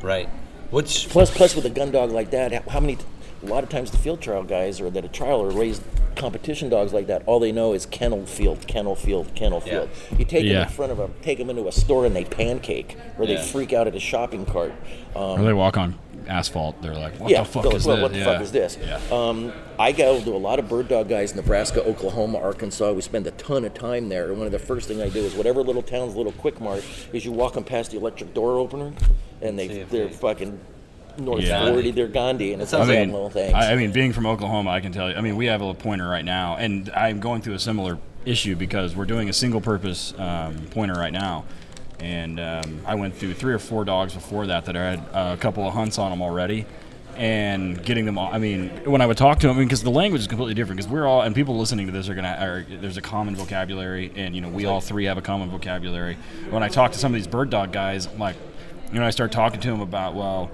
Right. Which Plus, plus with a gun dog like that, how- how many? A lot of times the field trial guys or that a trial or raised competition dogs like that, all they know is kennel field, kennel field, kennel Yeah. field. You take them in front of a, take them into a store and they pancake, or they freak out at a shopping cart. Um, Or they walk on asphalt. They're like, what yeah, the fuck is "Well, this? What the yeah. fuck is this? Yeah. Um, I go to a lot of bird dog guys, in Nebraska, Oklahoma, Arkansas. We spend a ton of time there. And one of the first thing I do is whatever little town's little quick mart is you walk them past the electric door opener, and they, they're they- fucking North Yeah. 40, they're Gandhi, and it's I all mean, little things. I, I mean, being from Oklahoma, I can tell you. I mean, we have a little pointer right now, and I'm going through a similar issue because we're doing a single-purpose um, pointer right now, and um, I went through three or four dogs before that that I had uh, a couple of hunts on them already, and getting them all. I mean, when I would talk to them, I mean, because the language is completely different. Because we're all, and people listening to this are gonna, are, there's a common vocabulary, and you know, we all three have a common vocabulary. When I talk to some of these bird dog guys, I'm like, you know, I start talking to them about, well,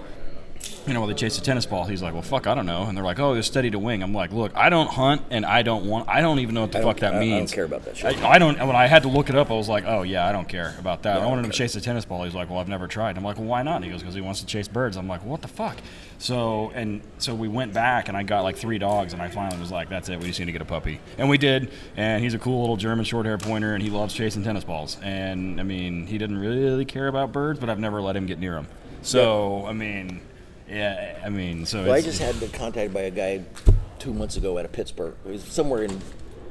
you know, while they chase a tennis ball, he's like, well, fuck, I don't know. And they're like, oh, they're steady to wing. I'm like, look, I don't hunt, and I don't want, I don't even know what the fuck that I- I don't care about that shit. I, I don't. When I had to look it up, I was like, oh yeah, I don't care about that. Yeah, I wanted him to chase a tennis ball. He's like, well, I've never tried. I'm like, well, why not? And he goes, because he wants to chase birds. I'm like, what the fuck? So and so we went back, and I got like three dogs, and I finally was like, that's it. We just need to get a puppy, and we did. And he's a cool little German short hair pointer, and he loves chasing tennis balls. And I mean, he didn't really care about birds, but I've never let him get near them. So I mean. Yeah, I mean, so Well, I just had been contacted by a guy two months ago out of Pittsburgh. It was somewhere in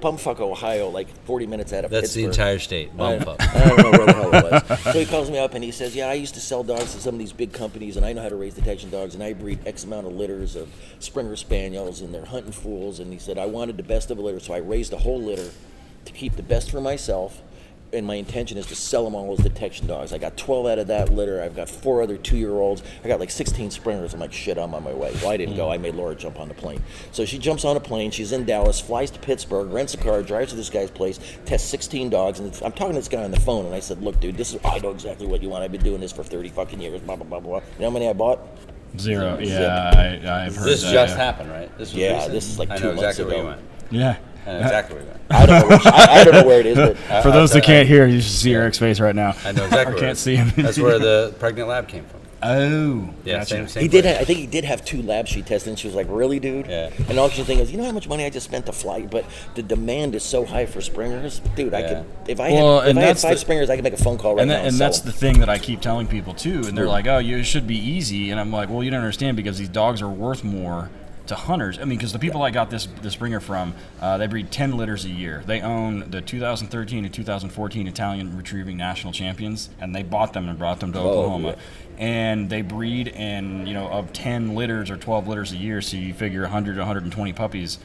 Bumfuck, Ohio, like 40 minutes out of Pittsburgh. That's the entire state. I, I don't know where the hell it was. So he calls me up and he says, "Yeah, I used to sell dogs to some of these big companies, and I know how to raise detection dogs, and I breed X amount of litters of Springer Spaniels, and they're hunting fools." And he said, "I wanted the best of a litter, so I raised a whole litter to keep the best for myself." And my intention is to sell them all as detection dogs. I got 12 out of that litter. I've got four other two-year-olds. I got like 16 springers. I'm like, shit, I'm on my way. Well, I didn't go. I made Laura jump on the plane. So she jumps on a plane. She's in Dallas, flies to Pittsburgh, rents a car, drives to this guy's place, tests 16 dogs. And I'm talking to this guy on the phone, and I said, look, dude, this is I know exactly what you want. I've been doing this for 30 fucking years. Blah blah blah blah. You know how many I bought? zero. Zip. Yeah, I, I've heard This that. just yeah. happened, right? This was Yeah, recent. this is like I two know months exactly where ago. you went. Yeah. I know exactly where you went. I don't know. Where, I, I don't know where it is, but For those that I- can't hear, you should see Eric's face right now. I know exactly. Or where can't see him. That's where the pregnant lab came from. Oh, Yeah, gotcha. same, same he did. place. Have, I think he did have two labs she tested, and she was like, "Really, dude?" Yeah. And all she thinking is, "You know how much money I just spent to fly?" But the demand is so high for springers, dude. I Yeah. could if I Well, had, if and I had five the- springers, I could make a phone call right and, now and, and that's them. the thing that I keep telling people too. And they're hmm. like, "Oh, you it should be easy," and I'm like, "Well, you don't understand because these dogs are worth more to hunters. I mean, because the people I got this this bringer from, uh, they breed 10 litters a year. They own the 2013 and 2014 Italian Retrieving National Champions, and they bought them and brought them to Oklahoma. yeah. And they breed, and you know, of 10 litters or 12 litters a year, so you figure 100 to 120 puppies.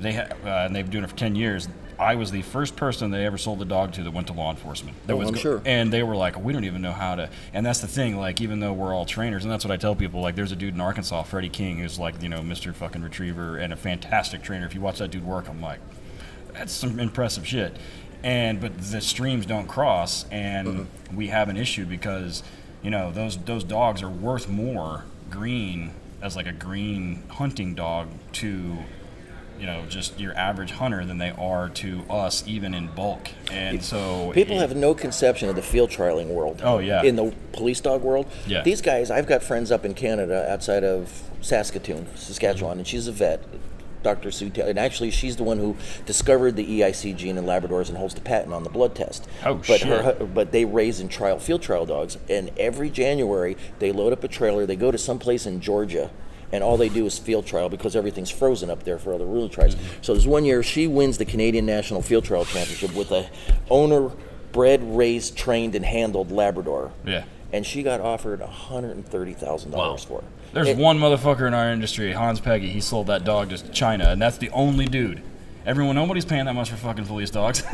They ha- uh, and they've been doing it for 10 years. I was the first person they ever sold a dog to that went to law enforcement. That Oh, was I'm go- sure. And they were like, we don't even know how to. And that's the thing. Like, even though we're all trainers, and that's what I tell people. Like, there's a dude in Arkansas, Freddie King, who's like, you know, Mr. Fucking Retriever and a fantastic trainer. If you watch that dude work, I'm like, that's some impressive shit. And but the streams don't cross, and Mm-hmm. we have an issue because, you know, those those dogs are worth more green as like a green hunting dog to you know just your average hunter than they are to us even in bulk and so People it- have no conception of the field trialing world. Oh, yeah. In the police dog world. Yeah. These guys, I've got friends up in Canada outside of Saskatoon, Saskatchewan, and she's a vet, Dr. Sue Taylor. And actually, she's the one who discovered the EIC gene in Labradors and holds the patent on the blood test. Oh, but shit. Her, but they raise and trial field trial dogs, and every January they load up a trailer. They go to some place in Georgia. And all they do is field trial because everything's frozen up there for other rural tribes. So there's one year she wins the Canadian National Field Trial Championship with a owner bred, raised, trained, and handled Labrador. Yeah. And she got offered $130,000 Wow. for it. there's It- one motherfucker in our industry hans peggy he sold that dog to china and that's the only dude everyone nobody's paying that much for fucking police dogs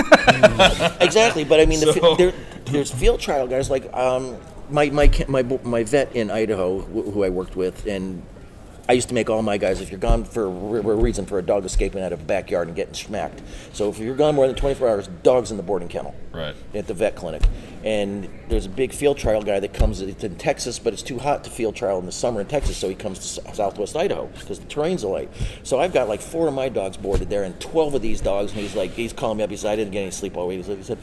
Exactly, but I mean, the, So- there, there's field trial guys like um, my, my my my vet in Idaho, who I worked with, and I used to make all my guys. If you're gone for a re- a reason for a dog escaping out of a backyard and getting smacked, so if you're gone more than 24 hours, dogs in the boarding kennel. Right. At the vet clinic, and there's a big field trial guy that comes. It's in Texas, but it's too hot to field trial in the summer in Texas, so he comes to Southwest Idaho because the terrain's light. So I've got like four of my dogs boarded there, and 12 of these dogs. And he's like, he's calling me up. He said, I didn't get any sleep all week. He said- He said,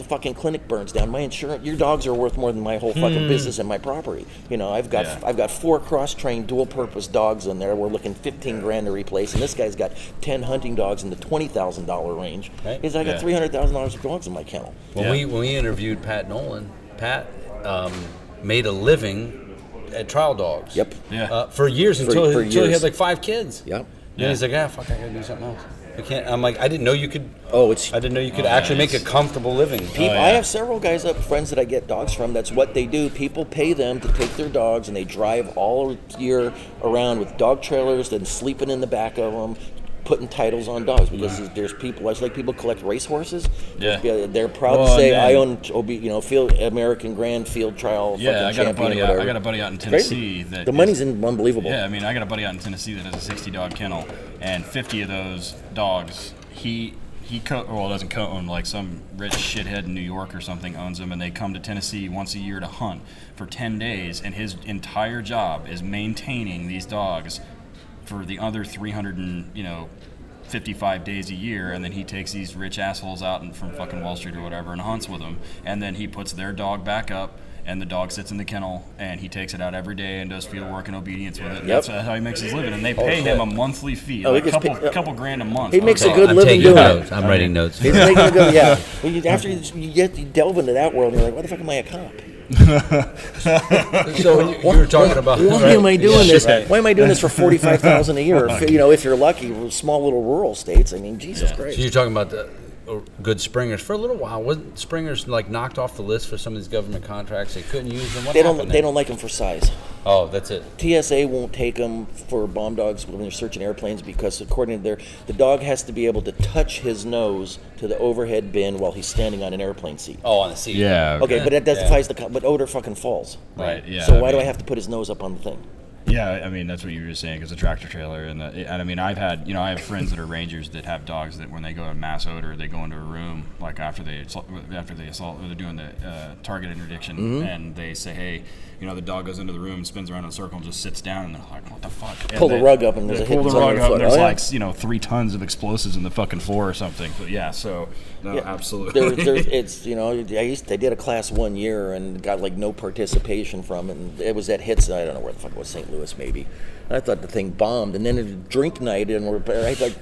the fucking clinic burns down, my insurance, your dogs are worth more than my whole fucking business and my property. You know, I've got Yeah. I've got four cross-trained dual-purpose dogs in there. We're looking 15 grand to replace, and this guy's got 10 hunting dogs in the twenty thousand dollar range. Right. He's I got Yeah. three hundred thousand dollars of dogs in my kennel. When Yeah. we when we interviewed Pat Nolan, Pat um, made a living at trial dogs. Yep. Yeah. Uh, for years For- until, for until he had like five kids. Yep. Then he's like, ah, fuck, I gotta do something else. I can't. I'm like, I didn't know you could. Oh, it's I didn't know you could Oh, actually yeah, make a comfortable living. People, oh, yeah. I have several guys up friends that I get dogs from. That's what they do. People pay them to take their dogs and they drive all year around with dog trailers, then sleeping in the back of them, putting titles on dogs because there's- there's people. It's like people collect racehorses. Yeah. they're proud Well, to say I own, OB, you know, field American Grand Field Trial. Yeah, I got a buddy. Out, I got a buddy out in Tennessee that the money's unbelievable. Yeah, I mean, I got a buddy out in Tennessee that has a 60 dog kennel, and 50 of those dogs, he he co- well doesn't co-own like some rich shithead in New York or something owns them, and they come to Tennessee once a year to hunt for 10 days, and his entire job is maintaining these dogs for the other 300 and you know. 55 days a year, and then he takes these rich assholes out and from fucking Wall Street or whatever and hunts with them, and then he puts their dog back up, and the dog sits in the kennel, and he takes it out every day and does field work and obedience with it. And Yep. That's how he makes his living, and they pay him a monthly fee, Oh, he like a couple, paid- uh, couple grand a month. he makes a good I'm living taking doing it. I'm writing notes. He's making a good, yeah. When after you, you get you delve into that world, you're like, "What the fuck am I a cop? So you, were talking about. Why am I doing this? right. Why am I doing this for forty five thousand a year? If, you know, if you're lucky, small little rural states. I mean, Jesus Christ. So you're talking about the good springers for a little while. Wasn't springers like knocked off the list for some of these government contracts? They couldn't use them. What they don't. They there? don't like them for size. Oh, that's it. TSA won't take them for bomb dogs when they're searching airplanes because, according to their, the dog has to be able to touch his nose to the overhead bin while he's standing on an airplane seat. Oh, on the seat. Yeah. Okay, but that Yeah. defies the. But odor fucking falls. Right. Yeah. so why do mean- I have to put his nose up on the thing? Yeah, I mean that's what you were just saying because the tractor trailer and the and I mean I've had you know I have friends that are rangers that have dogs that when they go to mass odor they go into a room like after they assault, after they assault they're doing the uh, target interdiction Mm-hmm. and they say hey you know the dog goes into the room spins around in a circle and just sits down and they're like what the fuck And Pull the rug up and there's a pull the rug up and there's Oh, yeah. like you know three tons of explosives in the fucking floor or something but yeah so no Yeah. absolutely There, it's you know I used I did a class one year and got like no participation from it. And it was at hits I don't know where the fuck it was St. Louis maybe. And I thought the thing bombed. And then it was drink night and we're like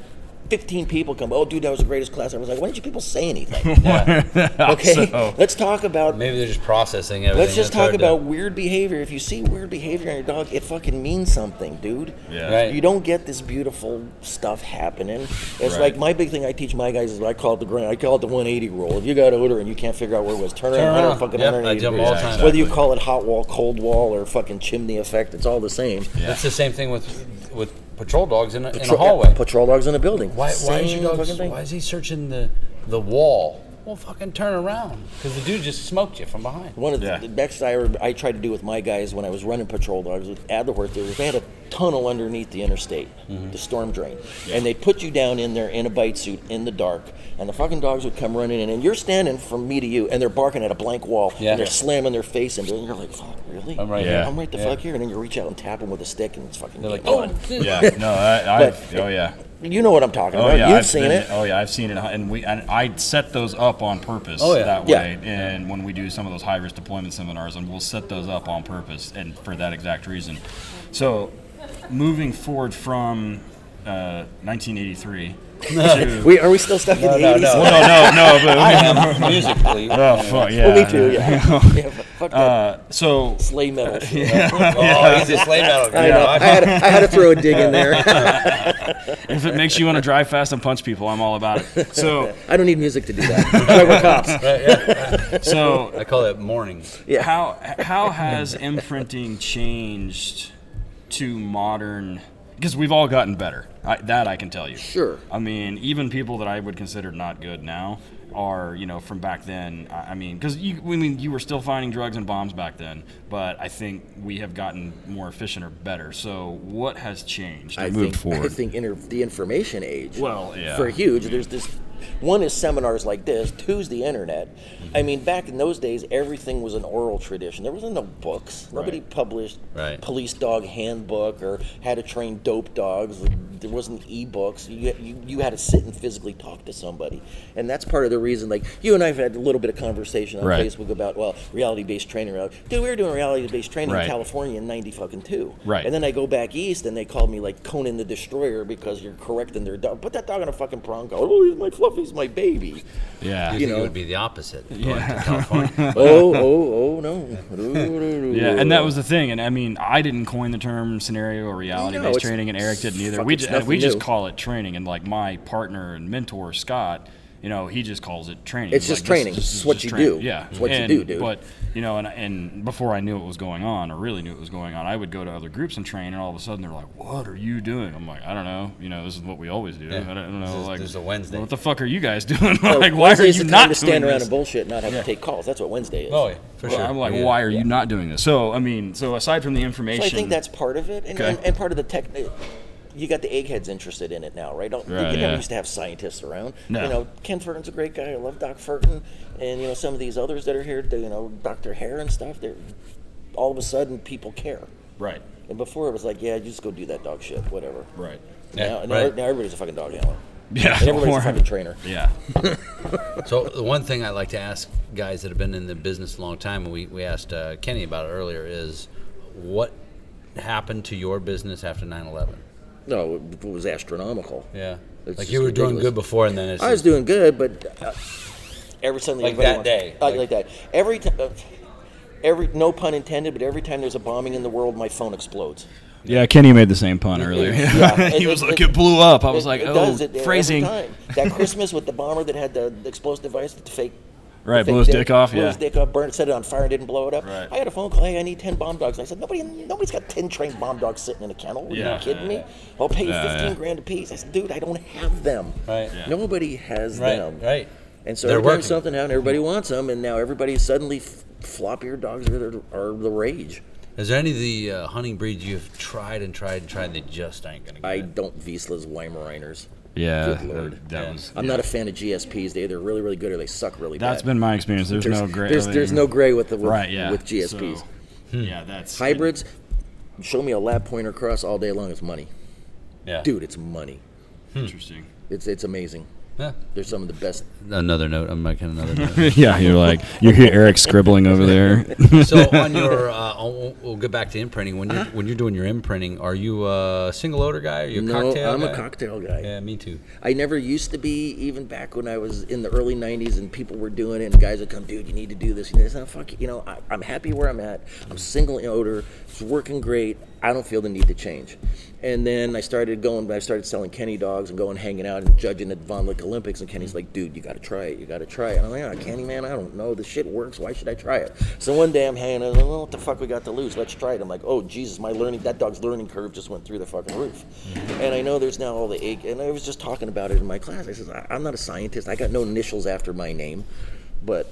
15 people come. Oh, dude, that was the greatest class. I was like, why didn't you people say anything? okay, So- let's talk about. Maybe they're just processing everything. Let's just talk hard to- about weird behavior. If you see weird behavior in your dog, it fucking means something, dude. yeah Right. You don't get this beautiful stuff happening. It's Right. like my big thing I teach my guys is I call it the grand, I call it the 180 rule. If you got odor and you can't figure out where it was, turn, Turn around, 100 around. fucking Yep, 180 degrees. all the time. Whether you call it hot wall, cold wall, or fucking chimney effect, it's all the same. That's the same thing with with patrol dogs in a, in a Patrol- hallway. Patrol dogs in a building. Why, why is Same your dog? fucking thing. Why is he searching the the wall? Well, fucking turn around because the dude just smoked you from behind. One of the, Yeah. the next I, ever, I tried to do with my guys when I was running patrol dogs with Adlerhorst, there was, they had a tunnel underneath the interstate, Mm-hmm. the storm drain, and they put you down in there in a bite suit in the dark, and the fucking dogs would come running in, and you're standing from me to you, and they're barking at a blank wall, Yeah. and they're slamming their face into it, and you're like, fuck, really? I'm right Yeah. here. I'm right the Yeah. fuck here, and then you reach out and tap them with a stick, and it's fucking They're like, game oh, yeah no I, I've, But- oh yeah You know what I'm talking Oh about. yeah, You've I've seen been- it. Oh yeah, I've seen it, and we and I set those up on purpose. Oh, yeah. that Yeah. way. And when we do some of those high risk deployment seminars, and we'll set those up on purpose, and for that exact reason. So, moving forward from uh, 1983. To, We, are we still stuck in the no, 80s? no. well, no, no, no, but I am musically. oh fuck yeah. Well, me too, yeah. yeah but fuck that Uh, so sleigh metal Yeah. Oh, he's a slave metal. I, know. I, had to, I had to throw a dig in there. if it makes you want to drive fast and punch people, I'm all about it. So, I don't need music to do that. I we're cops. so I call it mornings. Yeah. How how has imprinting changed to modern? Because we've all gotten better. I, that I can tell you. Sure. I mean, even people that I would consider not good now are, you know, from back then. I I mean, because you, I mean, you were still finding drugs and bombs back then, but I think we have gotten more efficient or better. So, what has changed? I moved think, forward. I think inter, the information age. Well, yeah. For huge, there's this. One is seminars like this. Two's the internet. I mean, back in those days, everything was an oral tradition. There wasn't no books. Nobody Right. published Right. police dog handbook or how to train dope dogs, there wasn't e-books. You, you you had to sit and physically talk to somebody, and that's part of the reason. Like you and I have had a little bit of conversation on Right. Facebook about well, reality-based training. Dude, we were doing reality-based training Right. in California in ninety fucking two. Right. And then I go back east, and they called me like Conan the Destroyer because you're correcting their dog. Put that dog on a fucking prong. Go, oh, he's my fluffy's my baby. Yeah. You, You know. it would be the opposite going to California? oh, oh, oh no. Yeah, and that was the thing. And I mean, I didn't coin the term scenario or reality based it's training, and Eric didn't either. We it's just, we nothing just call it training. And like my partner and mentor Scott, you know, he just calls it training. It's He's just like, training. this It's is what just you training. do. Yeah, It's what you And- do, dude. But you know, and and before I knew what was going on, or really knew what was going on, I would go to other groups and train, and all of a sudden they're like, "What are you doing?" I'm like, "I don't know. You know, this is what we always do. I, don't, I don't know. This is- like, this is a Wednesday. What the fuck are you guys doing? Oh, like, why are Wednesday's you not time to stand doing around this? and bullshit and not have to take calls. That's what Wednesday is. Oh, yeah, for sure. I'm like, Yeah. why are you not doing this? So, I mean, so aside from the information, So I think that's part of it, and, Okay. and, and part of the tech. You got the eggheads interested in it now, right? Don't, Right, you yeah. never used to have scientists around. No. You know, Ken Furton's a great guy. I love Doc Furton, and you know some of these others that are here. You know, Dr. Hare and stuff. They're all of a sudden people care. right, And before it was like, yeah, you just go do that dog shit, whatever. right, Now, Yeah, now, right. now everybody's a fucking dog handler. yeah, And everybody's or- a fucking trainer. yeah, So the one thing I like to ask guys that have been in the business a long time, and we, we asked uh, Kenny about it earlier, is what happened to your business after 9-11? No, it was astronomical. Yeah. It's like you were doing good before, and then it's I was just- doing good, but uh, every suddenly Like that wants- day, uh, like- like, that. Every time, uh, every no pun intended, but every time there's a bombing in the world, my phone explodes. yeah. Kenny made the same pun earlier. Yeah, he it- was it- like, it blew up. I was It- like, it oh, does it every phrasing. time. That Christmas with the bomber that had the explosive device with the fake. Right, blew his dick off, Blew yeah. his dick off, burned, set it on fire, didn't blow it up. Right. I had a phone call. Hey, I need ten bomb dogs. I said, nobody, nobody's got ten trained bomb dogs sitting in a kennel. Are Yeah. you kidding me? I'll pay you Yeah, fifteen yeah. grand a piece. I said, dude, I don't have them. Right. Yeah. Nobody has Right, them. right. And so They're working. something happened, everybody wants them, and now everybody suddenly f- flop-eared dogs are the, are the rage. Is there any of the uh, hunting breeds you've tried and tried and tried and they just ain't going to get I it? don't Vizslas Weimaraners. Yeah, Good lord. that, that was. I'm yeah. not a fan of GSPs. They either really, really good or they suck really That's bad. That's been my experience. There's, no gray. There's, there's no gray with the with, right. Yeah. with GSPs. So, hmm. Yeah, that's Hybrids, show me a lab pointer cross all day long. It's money, Yeah. dude. It's money. Hmm. Interesting. It's it's amazing. Yeah. They're some of the best. Another note. I'm making another note. yeah, you're like you hear Eric scribbling over there. so on your, uh, we'll, we'll get back to imprinting. When you're when you're doing your imprinting, are you a single odor guy? Are you a no, cocktail I'm guy? a cocktail guy. Yeah, me too. I never used to be, even back when I was in the early '90s, and people were doing it, and guys would come, "Dude, you need to do this." You know, it's not fuck. You know, I, I'm happy where I'm at. I'm single odor. It's working great. I don't feel the need to change. And then I started going. I started selling Kenny dogs and going hanging out and judging at Vohne Liche Olympics. And Kenny's like, "Dude, you got to try it. You got to try it." And I'm like, "Ah, Kenny, man, I don't know. This shit works. Why should I try it?" So one day I'm hanging out. Well, what the fuck we got to lose? Let's try it. I'm like, "Oh Jesus, my learning. That dog's learning curve just went through the fucking roof." And I know there's now all the egg. And I was just talking about it in my class. I says, "I'm not a scientist. I got no initials after my name, but."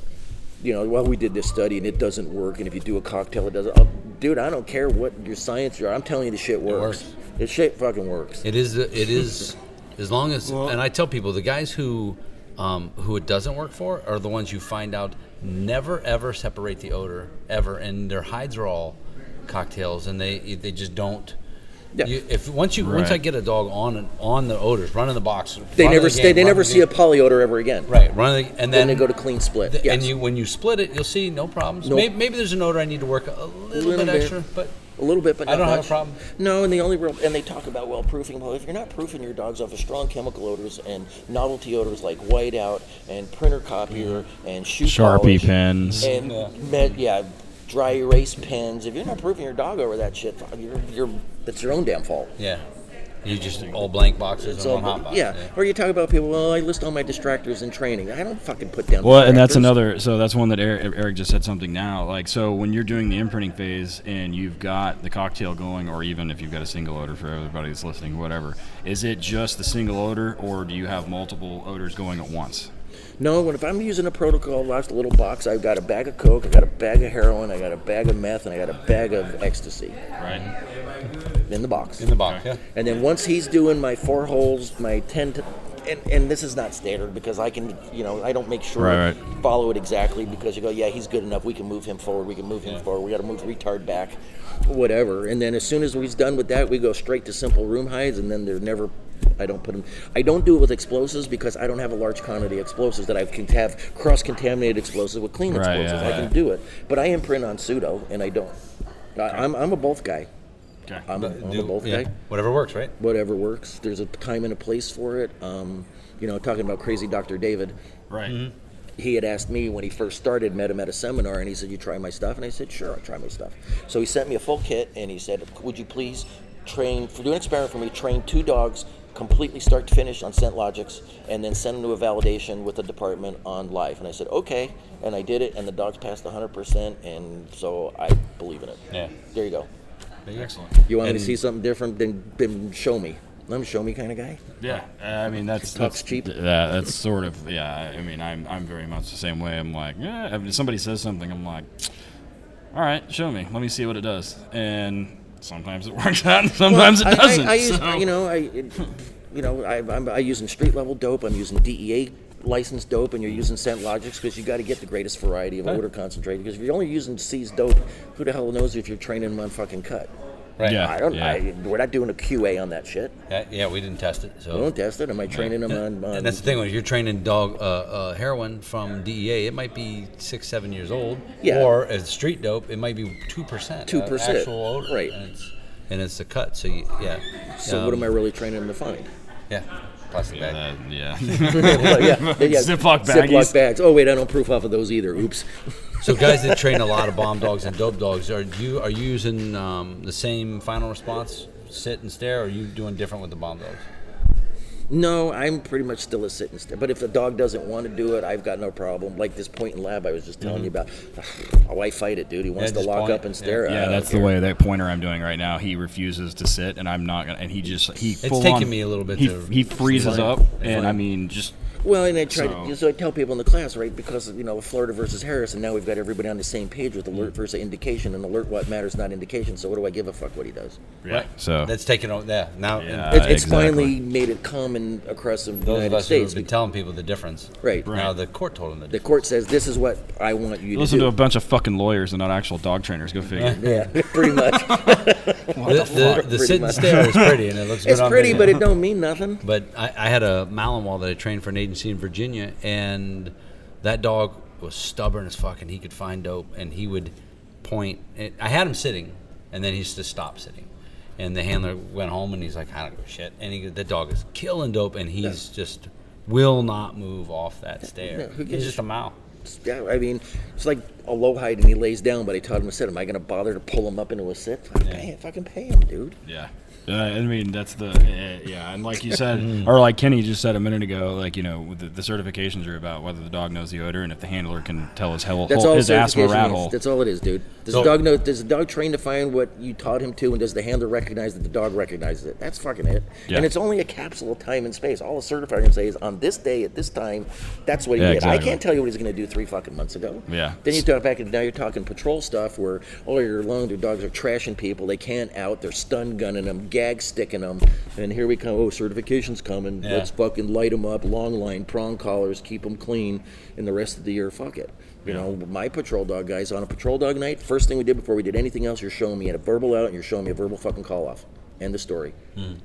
You know, well, we did this study and it doesn't work, and if you do a cocktail, it doesn't. Oh, dude, I don't care what your science you are. I'm telling you, the shit works. works. This shit fucking works. It is. It is. As long as, and I tell people, the guys who, um, who it doesn't work for, are the ones you find out never ever separate the odor ever, and their hides are all cocktails, and they they just don't. Yeah. You, if once you once I get a dog on on the odors, running the box, They run never the stay. game, They never the see a poly odor ever again. right. Run the, and Then then they go to clean split. th- yes. And you when you split it, you'll see no problems. Nope. Maybe, maybe there's an odor I need to work a little, Little bit, bit. extra, but a little bit, but I don't have a problem. No, and the only real and they talk about well proofing. Well, if you're not proofing your dogs off of strong chemical odors and novelty odors like whiteout and printer copier and shoe Sharpie polish pens. and me- yeah, dry erase pens. If you're not proofing your dog over that shit, you're you're that's your own damn fault. yeah, you just all blank boxes So, and one hot box. yeah. Or you talk about people. Well, I list all my distractors in training. I don't fucking put down. Well, and that's another. So that's one that Eric, Eric just said something now. Like, so when you're doing the imprinting phase and you've got the cocktail going, or even if you've got a single odor for everybody that's listening, whatever, is it just the single odor, or do you have multiple odors going at once? No, when if I'm using a protocol, last little box, I've got a bag of coke, I got a bag of heroin, I got a bag of meth, and I got a bag of ecstasy Right. in the box. in the box. Yeah. And then once he's doing my four holes, my 10 to and, and this is not standard because I can, you know, I don't make sure Right, right. follow it exactly because you go, yeah, he's good enough. We can move him forward. We can move him forward. We got to move retard back, whatever. And then as soon as he's done with that, we go straight to simple room hides, and then they're never. I don't put them. I don't do it with explosives because I don't have a large quantity of explosives that I can have cross-contaminated explosives with clean Right, explosives. yeah, I yeah. can do it, but I imprint on pseudo, and I don't. I, I'm I'm a both guy. Okay. I'm, a, I'm a Do- both yeah, guy Whatever works, right? whatever works. There's a time and a place for it. Um, you know, talking about crazy Dr. David, Right. he had asked me when he first started, met him at a seminar, and he said, "You try my stuff?" And I said, "Sure, I'll try my stuff." So he sent me a full kit, and he said, "Would you please train for do an experiment for me? Train two dogs." Completely start to finish on Scent Logics, and then send them to a validation with the department on live. And I said, okay, and I did it, and the dogs passed 100%, and so I believe in it. Yeah. There you go. Excellent. You want me to see something different? Then, then show me. I'm a show me kind of guy. Yeah, uh, I mean that's that's cheap. Yeah, that's sort of yeah. I mean, I'm I'm very much the same way. I'm like, yeah. If somebody says something, I'm like, all right, show me. Let me see what it does. And sometimes it works out, and sometimes Well, it doesn't. I, I, I use, so- you know, I, it, you know, I, I'm, I using street level dope. I'm using DEA licensed dope, and you're using Scent Logics because you got to get the greatest variety of odor concentrate. Because if you're only using seized dope, who the hell knows if you're training them on fucking cut? Right. Yeah. I don't. yeah. I, we're not doing a QA on that shit. Yeah, yeah, we didn't test it. So We don't test it. Am I training them on? on And that's the thing when you're training dog uh, uh, heroin from DEA, it might be six, seven years old. Yeah. Or as street dope, it might be two percent. 2%, actual odor. right. And it's, and it's the cut. So you, yeah. So what Um, am I really training them to find? Yeah. Plastic yeah, bag. that- yeah. Well, yeah, yeah, Ziploc Ziploc bags. Oh wait, I don't proof off of those either. Oops. So guys that train a lot of bomb dogs and dope dogs, are you are you using um, the same final response, sit and stare, or are you doing different with the bomb dogs? No, I'm pretty much still a sit and stare. But if the dog doesn't want to do it, I've got no problem. Like this point in lab I was just telling you about. Oh, I fight it, dude. He wants Yeah, to lock point. up and stare. I Yeah, don't that's the way that pointer I'm doing right now. He refuses to sit, and I'm not gonna. And he just he. full taken on- me a little bit He, to- he freezes up, and I mean just Well, and I try So- to. So I tell people in the class, right? Because you know Florida versus Harris, and now we've got everybody on the same page with alert mm. versus indication, and alert what matters, not indication. So what do I give a fuck what he does? yeah. So That's taken over. Yeah. Now, Yeah. It's, it's exactly. finally made it common across the those of United us who have been telling people the difference. Right. Now the court told them the The court says this is what I want you listen to to do. To a bunch of fucking lawyers and not actual dog trainers. Go figure. yeah, pretty much. The, the, the sit and stare is pretty, and it looks good it's on pretty, video. but it don't mean nothing. But I, I had a Malinois that I trained for an agency in Virginia, and that dog was stubborn as fuck, and he could find dope, and he would point. And I had him sitting, and then he just stopped sitting. And the handler went home, and he's like, "I don't give a shit." And he, the dog is killing dope, and he's just will not move off that stare. Yeah, who gives he's just a mouth. Yeah, I mean, it's like a low hide and he lays down, but I taught him to sit. Am I going to bother to pull him up into a sit? Fucking pay him, fucking pay him, dude. Yeah. Uh, I mean, that's the uh, yeah, and like you said, or like Kenny just said a minute ago, like you know, the, the certifications are about whether the dog knows the odor and if the handler can tell his hell, That's hole, all his asthma certification rat hole. That's all it is, dude. Does So- the dog know? Does the dog train to find what you taught him to, and does the handler recognize that the dog recognizes it? That's fucking it. Yeah. And it's only a capsule of time and space. All a certifier can say is on this day at this time, that's what he Yeah, did. I can't tell you what he's going to do three fucking months ago. Yeah. Then you talk back and now you're talking patrol stuff where all year long their dogs are trashing people. They can't out. They're stun gunning them, gag sticking them, and here we come. Oh, certification's coming. Yeah. Let's fucking light them up. Long line, prong collars, keep them clean. And the rest of the year, fuck it. You know, my patrol dog guys on a patrol dog night. First thing we did before we did anything else, you're showing me a verbal out and you're showing me a verbal fucking call off. End the story.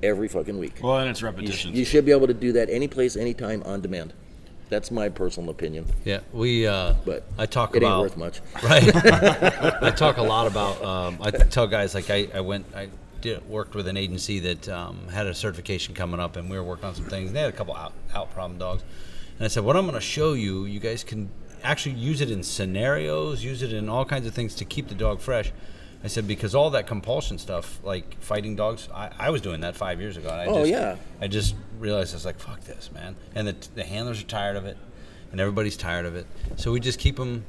Every fucking week. well, and it's You, sh- you should be able to do that any place, anytime, on demand. That's my personal opinion. Yeah, we. Uh, But I talk about. it about ain't worth much. Right. I talk a lot about. Um, I tell guys like I, I went. I did worked with an agency that um, had a certification coming up, and we were working on some things. And they had a couple out out problem dogs, and I said, "What I'm going to show you, you guys can actually use it in scenarios, use it in all kinds of things to keep the dog fresh." I said because all that compulsion stuff, like fighting dogs, I, I was doing that five years ago. And I Oh, just, yeah. I just realized I was like, "Fuck this, man!" And the the handlers are tired of it, and everybody's tired of it. So we just keep them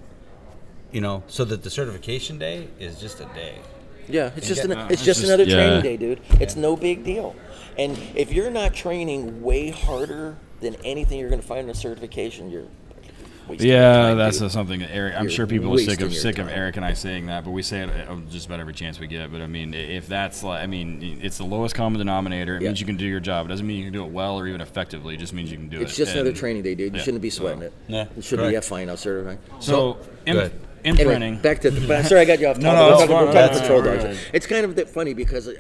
you know, so that the certification day is just a day. Yeah, it's just get- an, it's it's just just- another yeah. training day, dude. It's no big deal. And if you're not training way harder than anything you're going to find in a certification, you're Yeah, time, that's dude. uh, something that Eric. I'm You're sure people are sick of your sick of. Eric and I saying that, but we say it uh, just about every chance we get. But I mean, if that's like, I mean, it's the lowest common denominator. It Yeah. means you can do your job. It doesn't mean you can do it well or even effectively. It just means you can do it. It's just another training day, dude. You yeah. shouldn't be sweating it. Yeah, It should be, yeah, correct. fine, I'll certify. So, im- ahead. Imprinting. Anyway, back to the. but- Sorry, I got you off topic. No, no, we're that's talking, fine. we're talking That's patrol fine. dogs. Right. It's kind of that funny because, I-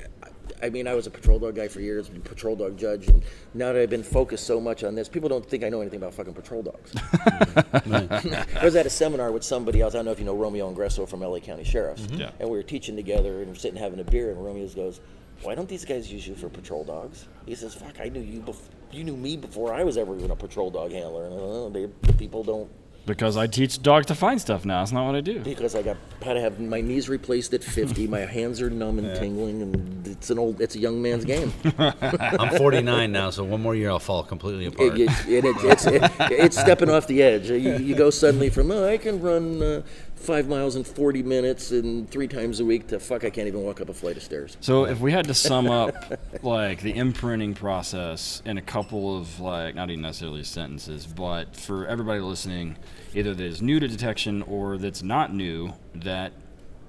I mean, I was a patrol dog guy for years, patrol dog judge, and now that I've been focused so much on this, people don't think I know anything about fucking patrol dogs. I was at a seminar with somebody else. I don't know if you know Romeo Ingresso from LA County Sheriff's, Yeah. and we were teaching together and we're sitting having a beer, and Romeo goes, "Why don't these guys use you for patrol dogs?" He says, "Fuck, I knew you. Bef- you knew me before I was ever even a patrol dog handler." And uh, they, people don't because I teach dogs to find stuff now. It's not what I do. because I got had to have my knees replaced at 50. my hands are numb and tingling, and it's an old, it's a young man's game. I'm 49 now, so one more year I'll fall completely apart. It, it, it, it's it, it's stepping off the edge. You, you go suddenly from oh, I can run uh, five miles in 40 minutes and three times a week to fuck I can't even walk up a flight of stairs. So if we had to sum up like the imprinting process in a couple of like not even necessarily sentences, but for everybody listening, either that is new to detection or that's not new, that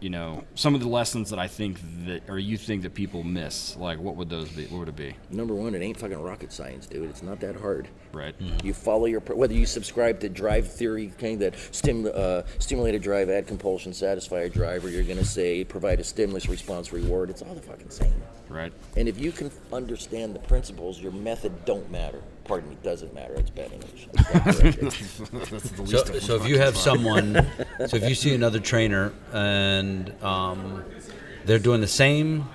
you know some of the lessons that I think that or you think that people miss, like what would those be? What would it be? Number one, it ain't fucking rocket science, dude. It's not that hard. Right. You follow your whether you subscribe to drive theory, kind that stim, uh, stimulate a drive, add compulsion, satisfy a drive, or you're gonna say provide a stimulus response reward. It's all the fucking same. Right. And if you can understand the principles, your method don't matter. Pardon me, doesn't matter. It's bad English. I stand corrected. So, so if you have someone, so if you see another trainer and um, they're doing the same,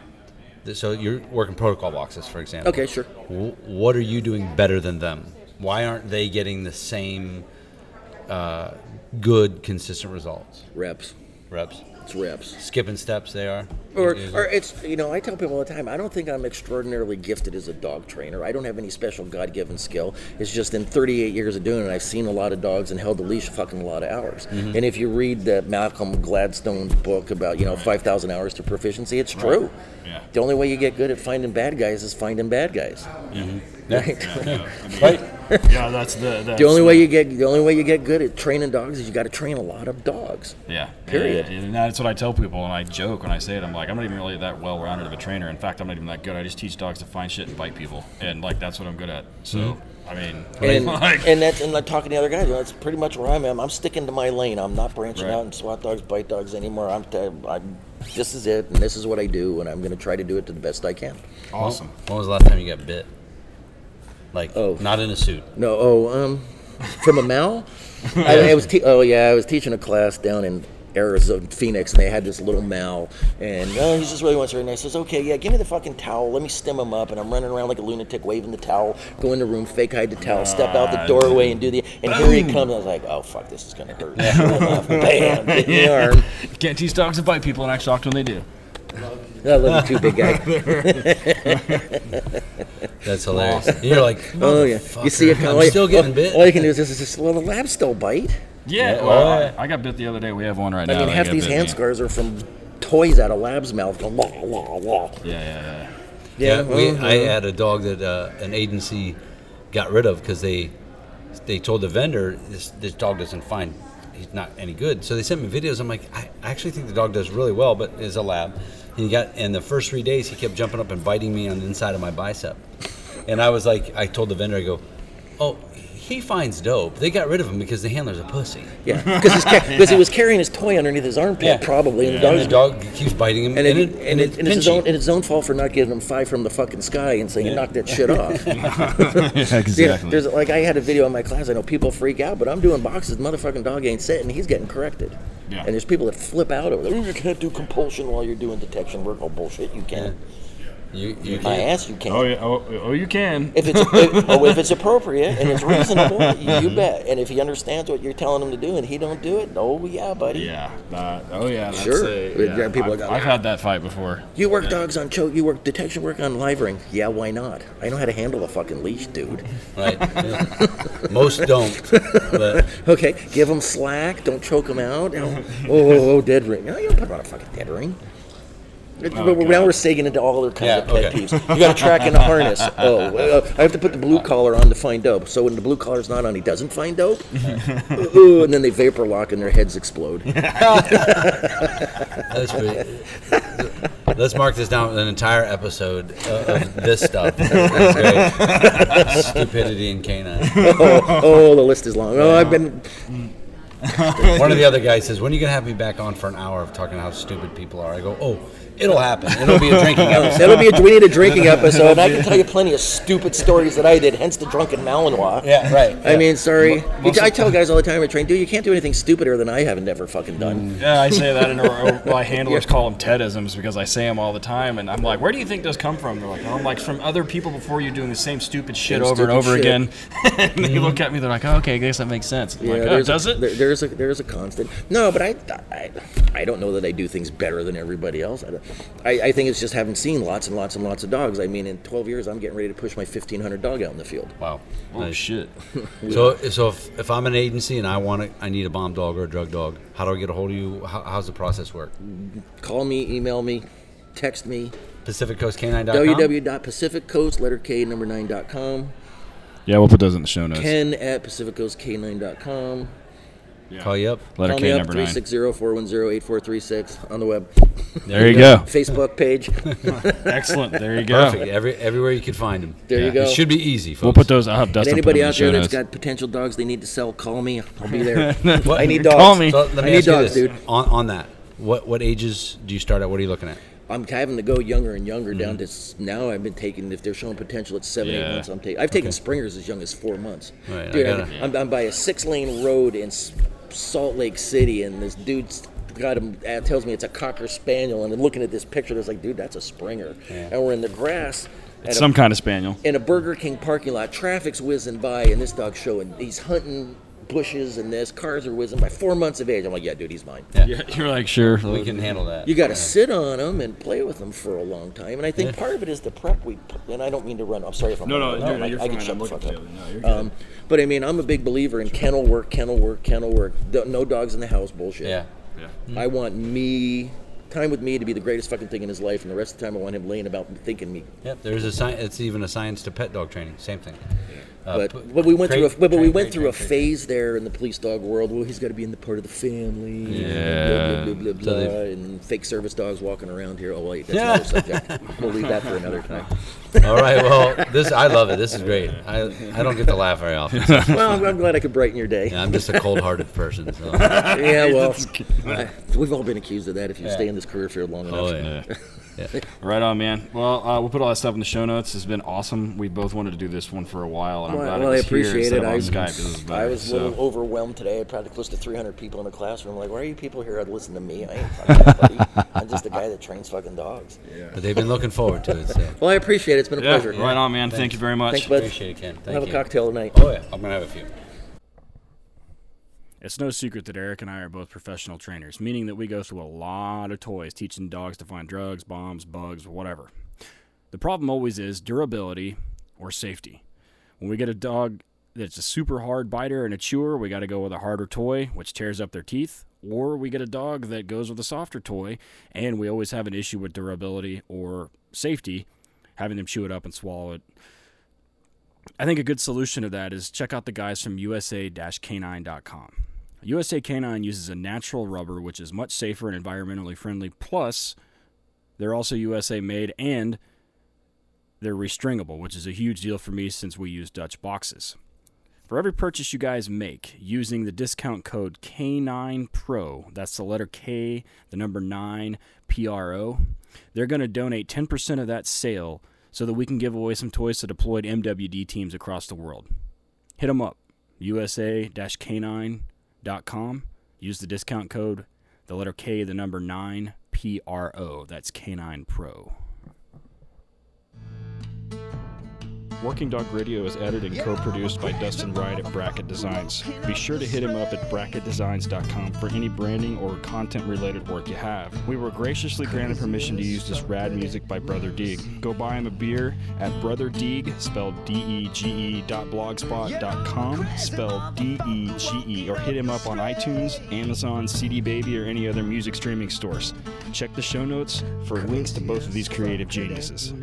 so you're working protocol boxes, for example. okay, sure. What are you doing better than them? Why aren't they getting the same uh, good, consistent results? Reps. Reps, It's reps. skipping steps. They are. Or, or it's you know I tell people all the time I don't think I'm extraordinarily gifted as a dog trainer I don't have any special God-given skill it's just in 38 years of doing it I've seen a lot of dogs and held the leash fucking a lot of hours Mm-hmm. and if you read the Malcolm Gladstone's book about you know 5,000 hours to proficiency it's true Yeah. the only way you get good at finding bad guys is finding bad guys right right. Yeah, that's the that's the only way you get the only way you get good at training dogs is you got to train a lot of dogs Yeah. Period. And, and that's what I tell people, and I joke when I say it. I'm like, I'm not even really that well-rounded of a trainer. In fact, I'm not even that good. I just teach dogs to find shit and bite people, and like that's what I'm good at. So, I mean, And, like, and that's and like talking to the other guys, that's pretty much where I'm at. I'm sticking to my lane. I'm not branching Right. out and SWAT dogs, bite dogs anymore. I'm, t- I'm this is it, and this is what I do, and I'm going to try to do it to the best I can. awesome. When was the last time you got bit? Like, Oh. not in a suit. No, oh, um, from a Mal. I, I was te- oh yeah, I was teaching a class down in Arizona, Phoenix, and they had this little Mal, and oh, he just really wants her. And I says, okay, yeah, give me the fucking towel. Let me stem him up, and I'm running around like a lunatic, waving the towel, go in the room, fake hide the towel, step out the ah, doorway, and do the. And here he comes. I was like, oh fuck, this is gonna hurt. Bam, hit in the arm. Can't teach dogs to bite people, and act shocked when they do. I love you too, big guy. That's hilarious. You're like, Oh yeah, you see it I'm coming. still getting all, bit. All you can do is just, this well, the labs still bite. Yeah. Yeah, well. I, I got bit the other day. We have one right I now. I mean, half these hand me. scars are from toys out of lab's mouth. Going, wah, wah, wah. Yeah, yeah, yeah. Yeah, we. I had a dog that uh, an agency got rid of because they they told the vendor this this dog doesn't find he's not any good. So they sent me videos. I'm like, I actually think the dog does really well, but is a lab. And he got and the first three days he kept jumping up and biting me on the inside of my bicep. And I was like, I told the vendor, I go, oh. He finds dope. They got rid of him because the handler's a pussy. Yeah, because because he was carrying his toy underneath his armpit, yeah. probably, and the And the dog keeps biting him, And, and, it, it, and, it, and it's his own and it's his own fault for not giving him five from the fucking sky and saying knock that shit off. yeah, Yeah, exactly. there's like I had a video in my class. I know people freak out, but I'm doing boxes. Motherfucking dog ain't sitting. He's getting corrected. Yeah. And there's people that flip out over there. You can't do compulsion while you're doing detection work. Oh bullshit, you can. You, you My can't- ass, you can. oh yeah. Oh, oh, you can. If it's if, oh, if it's appropriate and it's reasonable, you, you bet. And if he understands what you're telling him to do and he don't do it, oh yeah, buddy. Yeah. uh, oh yeah. That's Sure. A, But there are people I've, that go, I've had that fight before. You work dogs on choke. You work detection work on live ring. Yeah, why not? I know how to handle a fucking leash, dude. Right. yeah. Most don't. But Okay, give them slack. Don't choke them out. Oh, oh, oh, oh, dead ring. No, you don't put them on a fucking dead ring. It's- but we're- now we're sagging into all other kinds Yeah, of pet okay. peeves. You got a track in a harness. Oh, uh, I have to put the blue collar on to find dope. So when the blue collar's not on, he doesn't find dope. Ooh, and then they vapor lock and their heads explode. That's pretty. Let's mark this down with an entire episode of, of this stuff. That's great. Stupidity in canine. oh, oh, the list is long. Oh, I've been. One of the other guys says, "When are you gonna have me back on for an hour of talking how stupid people are?" I go, "Oh, it'll happen. It'll be a drinking episode." That'll be a we need a drinking episode. and I can tell you plenty of stupid stories that I did. Hence the drunken Malinois. Yeah, right. I mean, sorry. I tell guys all the time at train, dude, you can't do anything stupider than I haven't ever fucking done. Mm. Yeah, I say that, and or, my handlers call them Tedisms because I say them all the time, and I'm like, "Where do you think those come from?" They're like, "Oh, I'm like from other people before you doing the same stupid shit Same over and over shit. again." and they mm-hmm. look at me, they're like, oh, "Okay, I guess that makes sense." I'm like, oh, there's does a, it? There, there's a there's a constant. No, but I, I I don't know that I do things better than everybody else. I, don't- I, I think it's just having seen lots and lots and lots of dogs. I mean, in 12 years, I'm getting ready to push my 1,500 dog out in the field. wow. oh Nice. shit! So, so if, if I'm an agency and I want to, I need a bomb dog or a drug dog. How do I get a hold of you? How, how's the process work? Call me, email me, text me. PacificCoastCanine.com. www.pacificcoast letter K number nine dot com. Yeah, we'll put those in the show notes. Ken at pacificcoastk9.com. Call you up. Letter Call K me up number nine. 360-410-8436 on the web. There you go. Facebook page. Excellent. There you go. Perfect. Every everywhere you can find them. There you go. It should be easy. Folks. We'll put those. I'll have And Dustin anybody them in out the show there that's notes. got potential dogs they need to sell, call me. I'll be there. I need dogs. Call me. So let me I need ask you dogs, this. dude. On, on that, what what ages do you start at? What are you looking at? I'm having to go younger and younger down Mm-hmm. to s- now. I've been taking if they're showing potential at seven, eight Yeah. months. I'm taking. I've taken springers as young as four months. Right, I Dude, gotta- I'm, I'm by a six lane road in S- Salt Lake City, and this dude's got him. Uh, tells me it's a cocker spaniel, and I'm looking at this picture. It's like, dude, that's a springer. And we're in the grass. a- Some kind of spaniel. in a Burger King parking lot. Traffic's whizzing by, and this dog's showing. He's hunting bushes, and this cars are whizzing by. Four months of age. I'm like, yeah, dude, he's mine. Yeah, you're like sure. We can handle that. You got to sit on them and play with them for a long time, and I think part of it is the prep we. put- And I don't mean to run. I'm sorry if I'm. No, no, running. no, no, I, you're I fine. shut I'm the looking fuck up. No. Um, but I mean, I'm a big believer in kennel work, kennel work, kennel work. Do- No dogs in the house bullshit. Yeah. I want me time with me to be the greatest fucking thing in his life, and the rest of the time I want him laying about thinking me. Yep. There's a science. It's even a science to pet dog training. Same thing. Uh, But, p- but we went through a, but, but we went train, through a phase there in the police dog world. Well, he's got to be in the part of the family. and Yeah. Blah, blah, blah, So blah, blah, and fake service dogs walking around here. Oh wait, that's another subject. We'll leave that for another time. All right. Well, this I love it. This is great. I I don't get to laugh very often. so- Well, I'm, I'm glad I could brighten your day. Yeah, I'm just a cold-hearted person. So. Yeah, well, I- we've all been accused of that if you Yeah. stay in this career field long enough. Oh yeah. Right on, man. Well, uh, we'll put all that stuff in the show notes. It's been awesome. We both wanted to do this one for a while, and I'm Well, glad well, it I was here appreciate instead it. I, on Skype. This is I better, was a little overwhelmed today. I had probably close to 300 people in a classroom. Like, why are you people here to listen to me? I ain't fucking nobody. I'm just a guy that trains fucking dogs. Yeah. But they've been looking forward to it. So. Well, I appreciate it. It's been a Yeah, pleasure. right on, man. Thank you very much. Thanks, bud. Appreciate it, Ken. Thank Have you. a cocktail tonight. Oh yeah, I'm gonna have a few. It's no secret that Eric and I are both professional trainers, meaning that we go through a lot of toys teaching dogs to find drugs, bombs, bugs, whatever. The problem always is durability or safety. When we get a dog that's a super hard biter and a chewer, we got to go with a harder toy, which tears up their teeth, or we get a dog that goes with a softer toy, and we always have an issue with durability or safety, having them chew it up and swallow it. I think a good solution to that is check out the guys from USA-Canine.com. USA Canine uses a natural rubber which is much safer and environmentally friendly. Plus, they're also USA made and they're restringable, which is a huge deal for me since we use Dutch boxes. For every purchase you guys make using the discount code K9PRO, that's the letter K, the number 9, PRO, they're going to donate 10% of that sale so that we can give away some toys to deployed MWD teams across the world. Hit them up, usa-canine.com. Use the discount code, the letter K, the number 9, PRO. That's K9 Pro. Working Dog Radio is edited and co-produced by Dustin Wright at Bracket Designs. Be sure to hit him up at bracketdesigns.com for any branding or content-related work you have. We were graciously granted permission to use this rad music by Brother Dege. Go buy him a beer at Brother Dege, spelled D-E-G-E dot blogspot.com, spelled D-E-G-E, or hit him up on iTunes, Amazon, CD Baby, or any other music streaming stores. Check the show notes for links to both of these creative geniuses.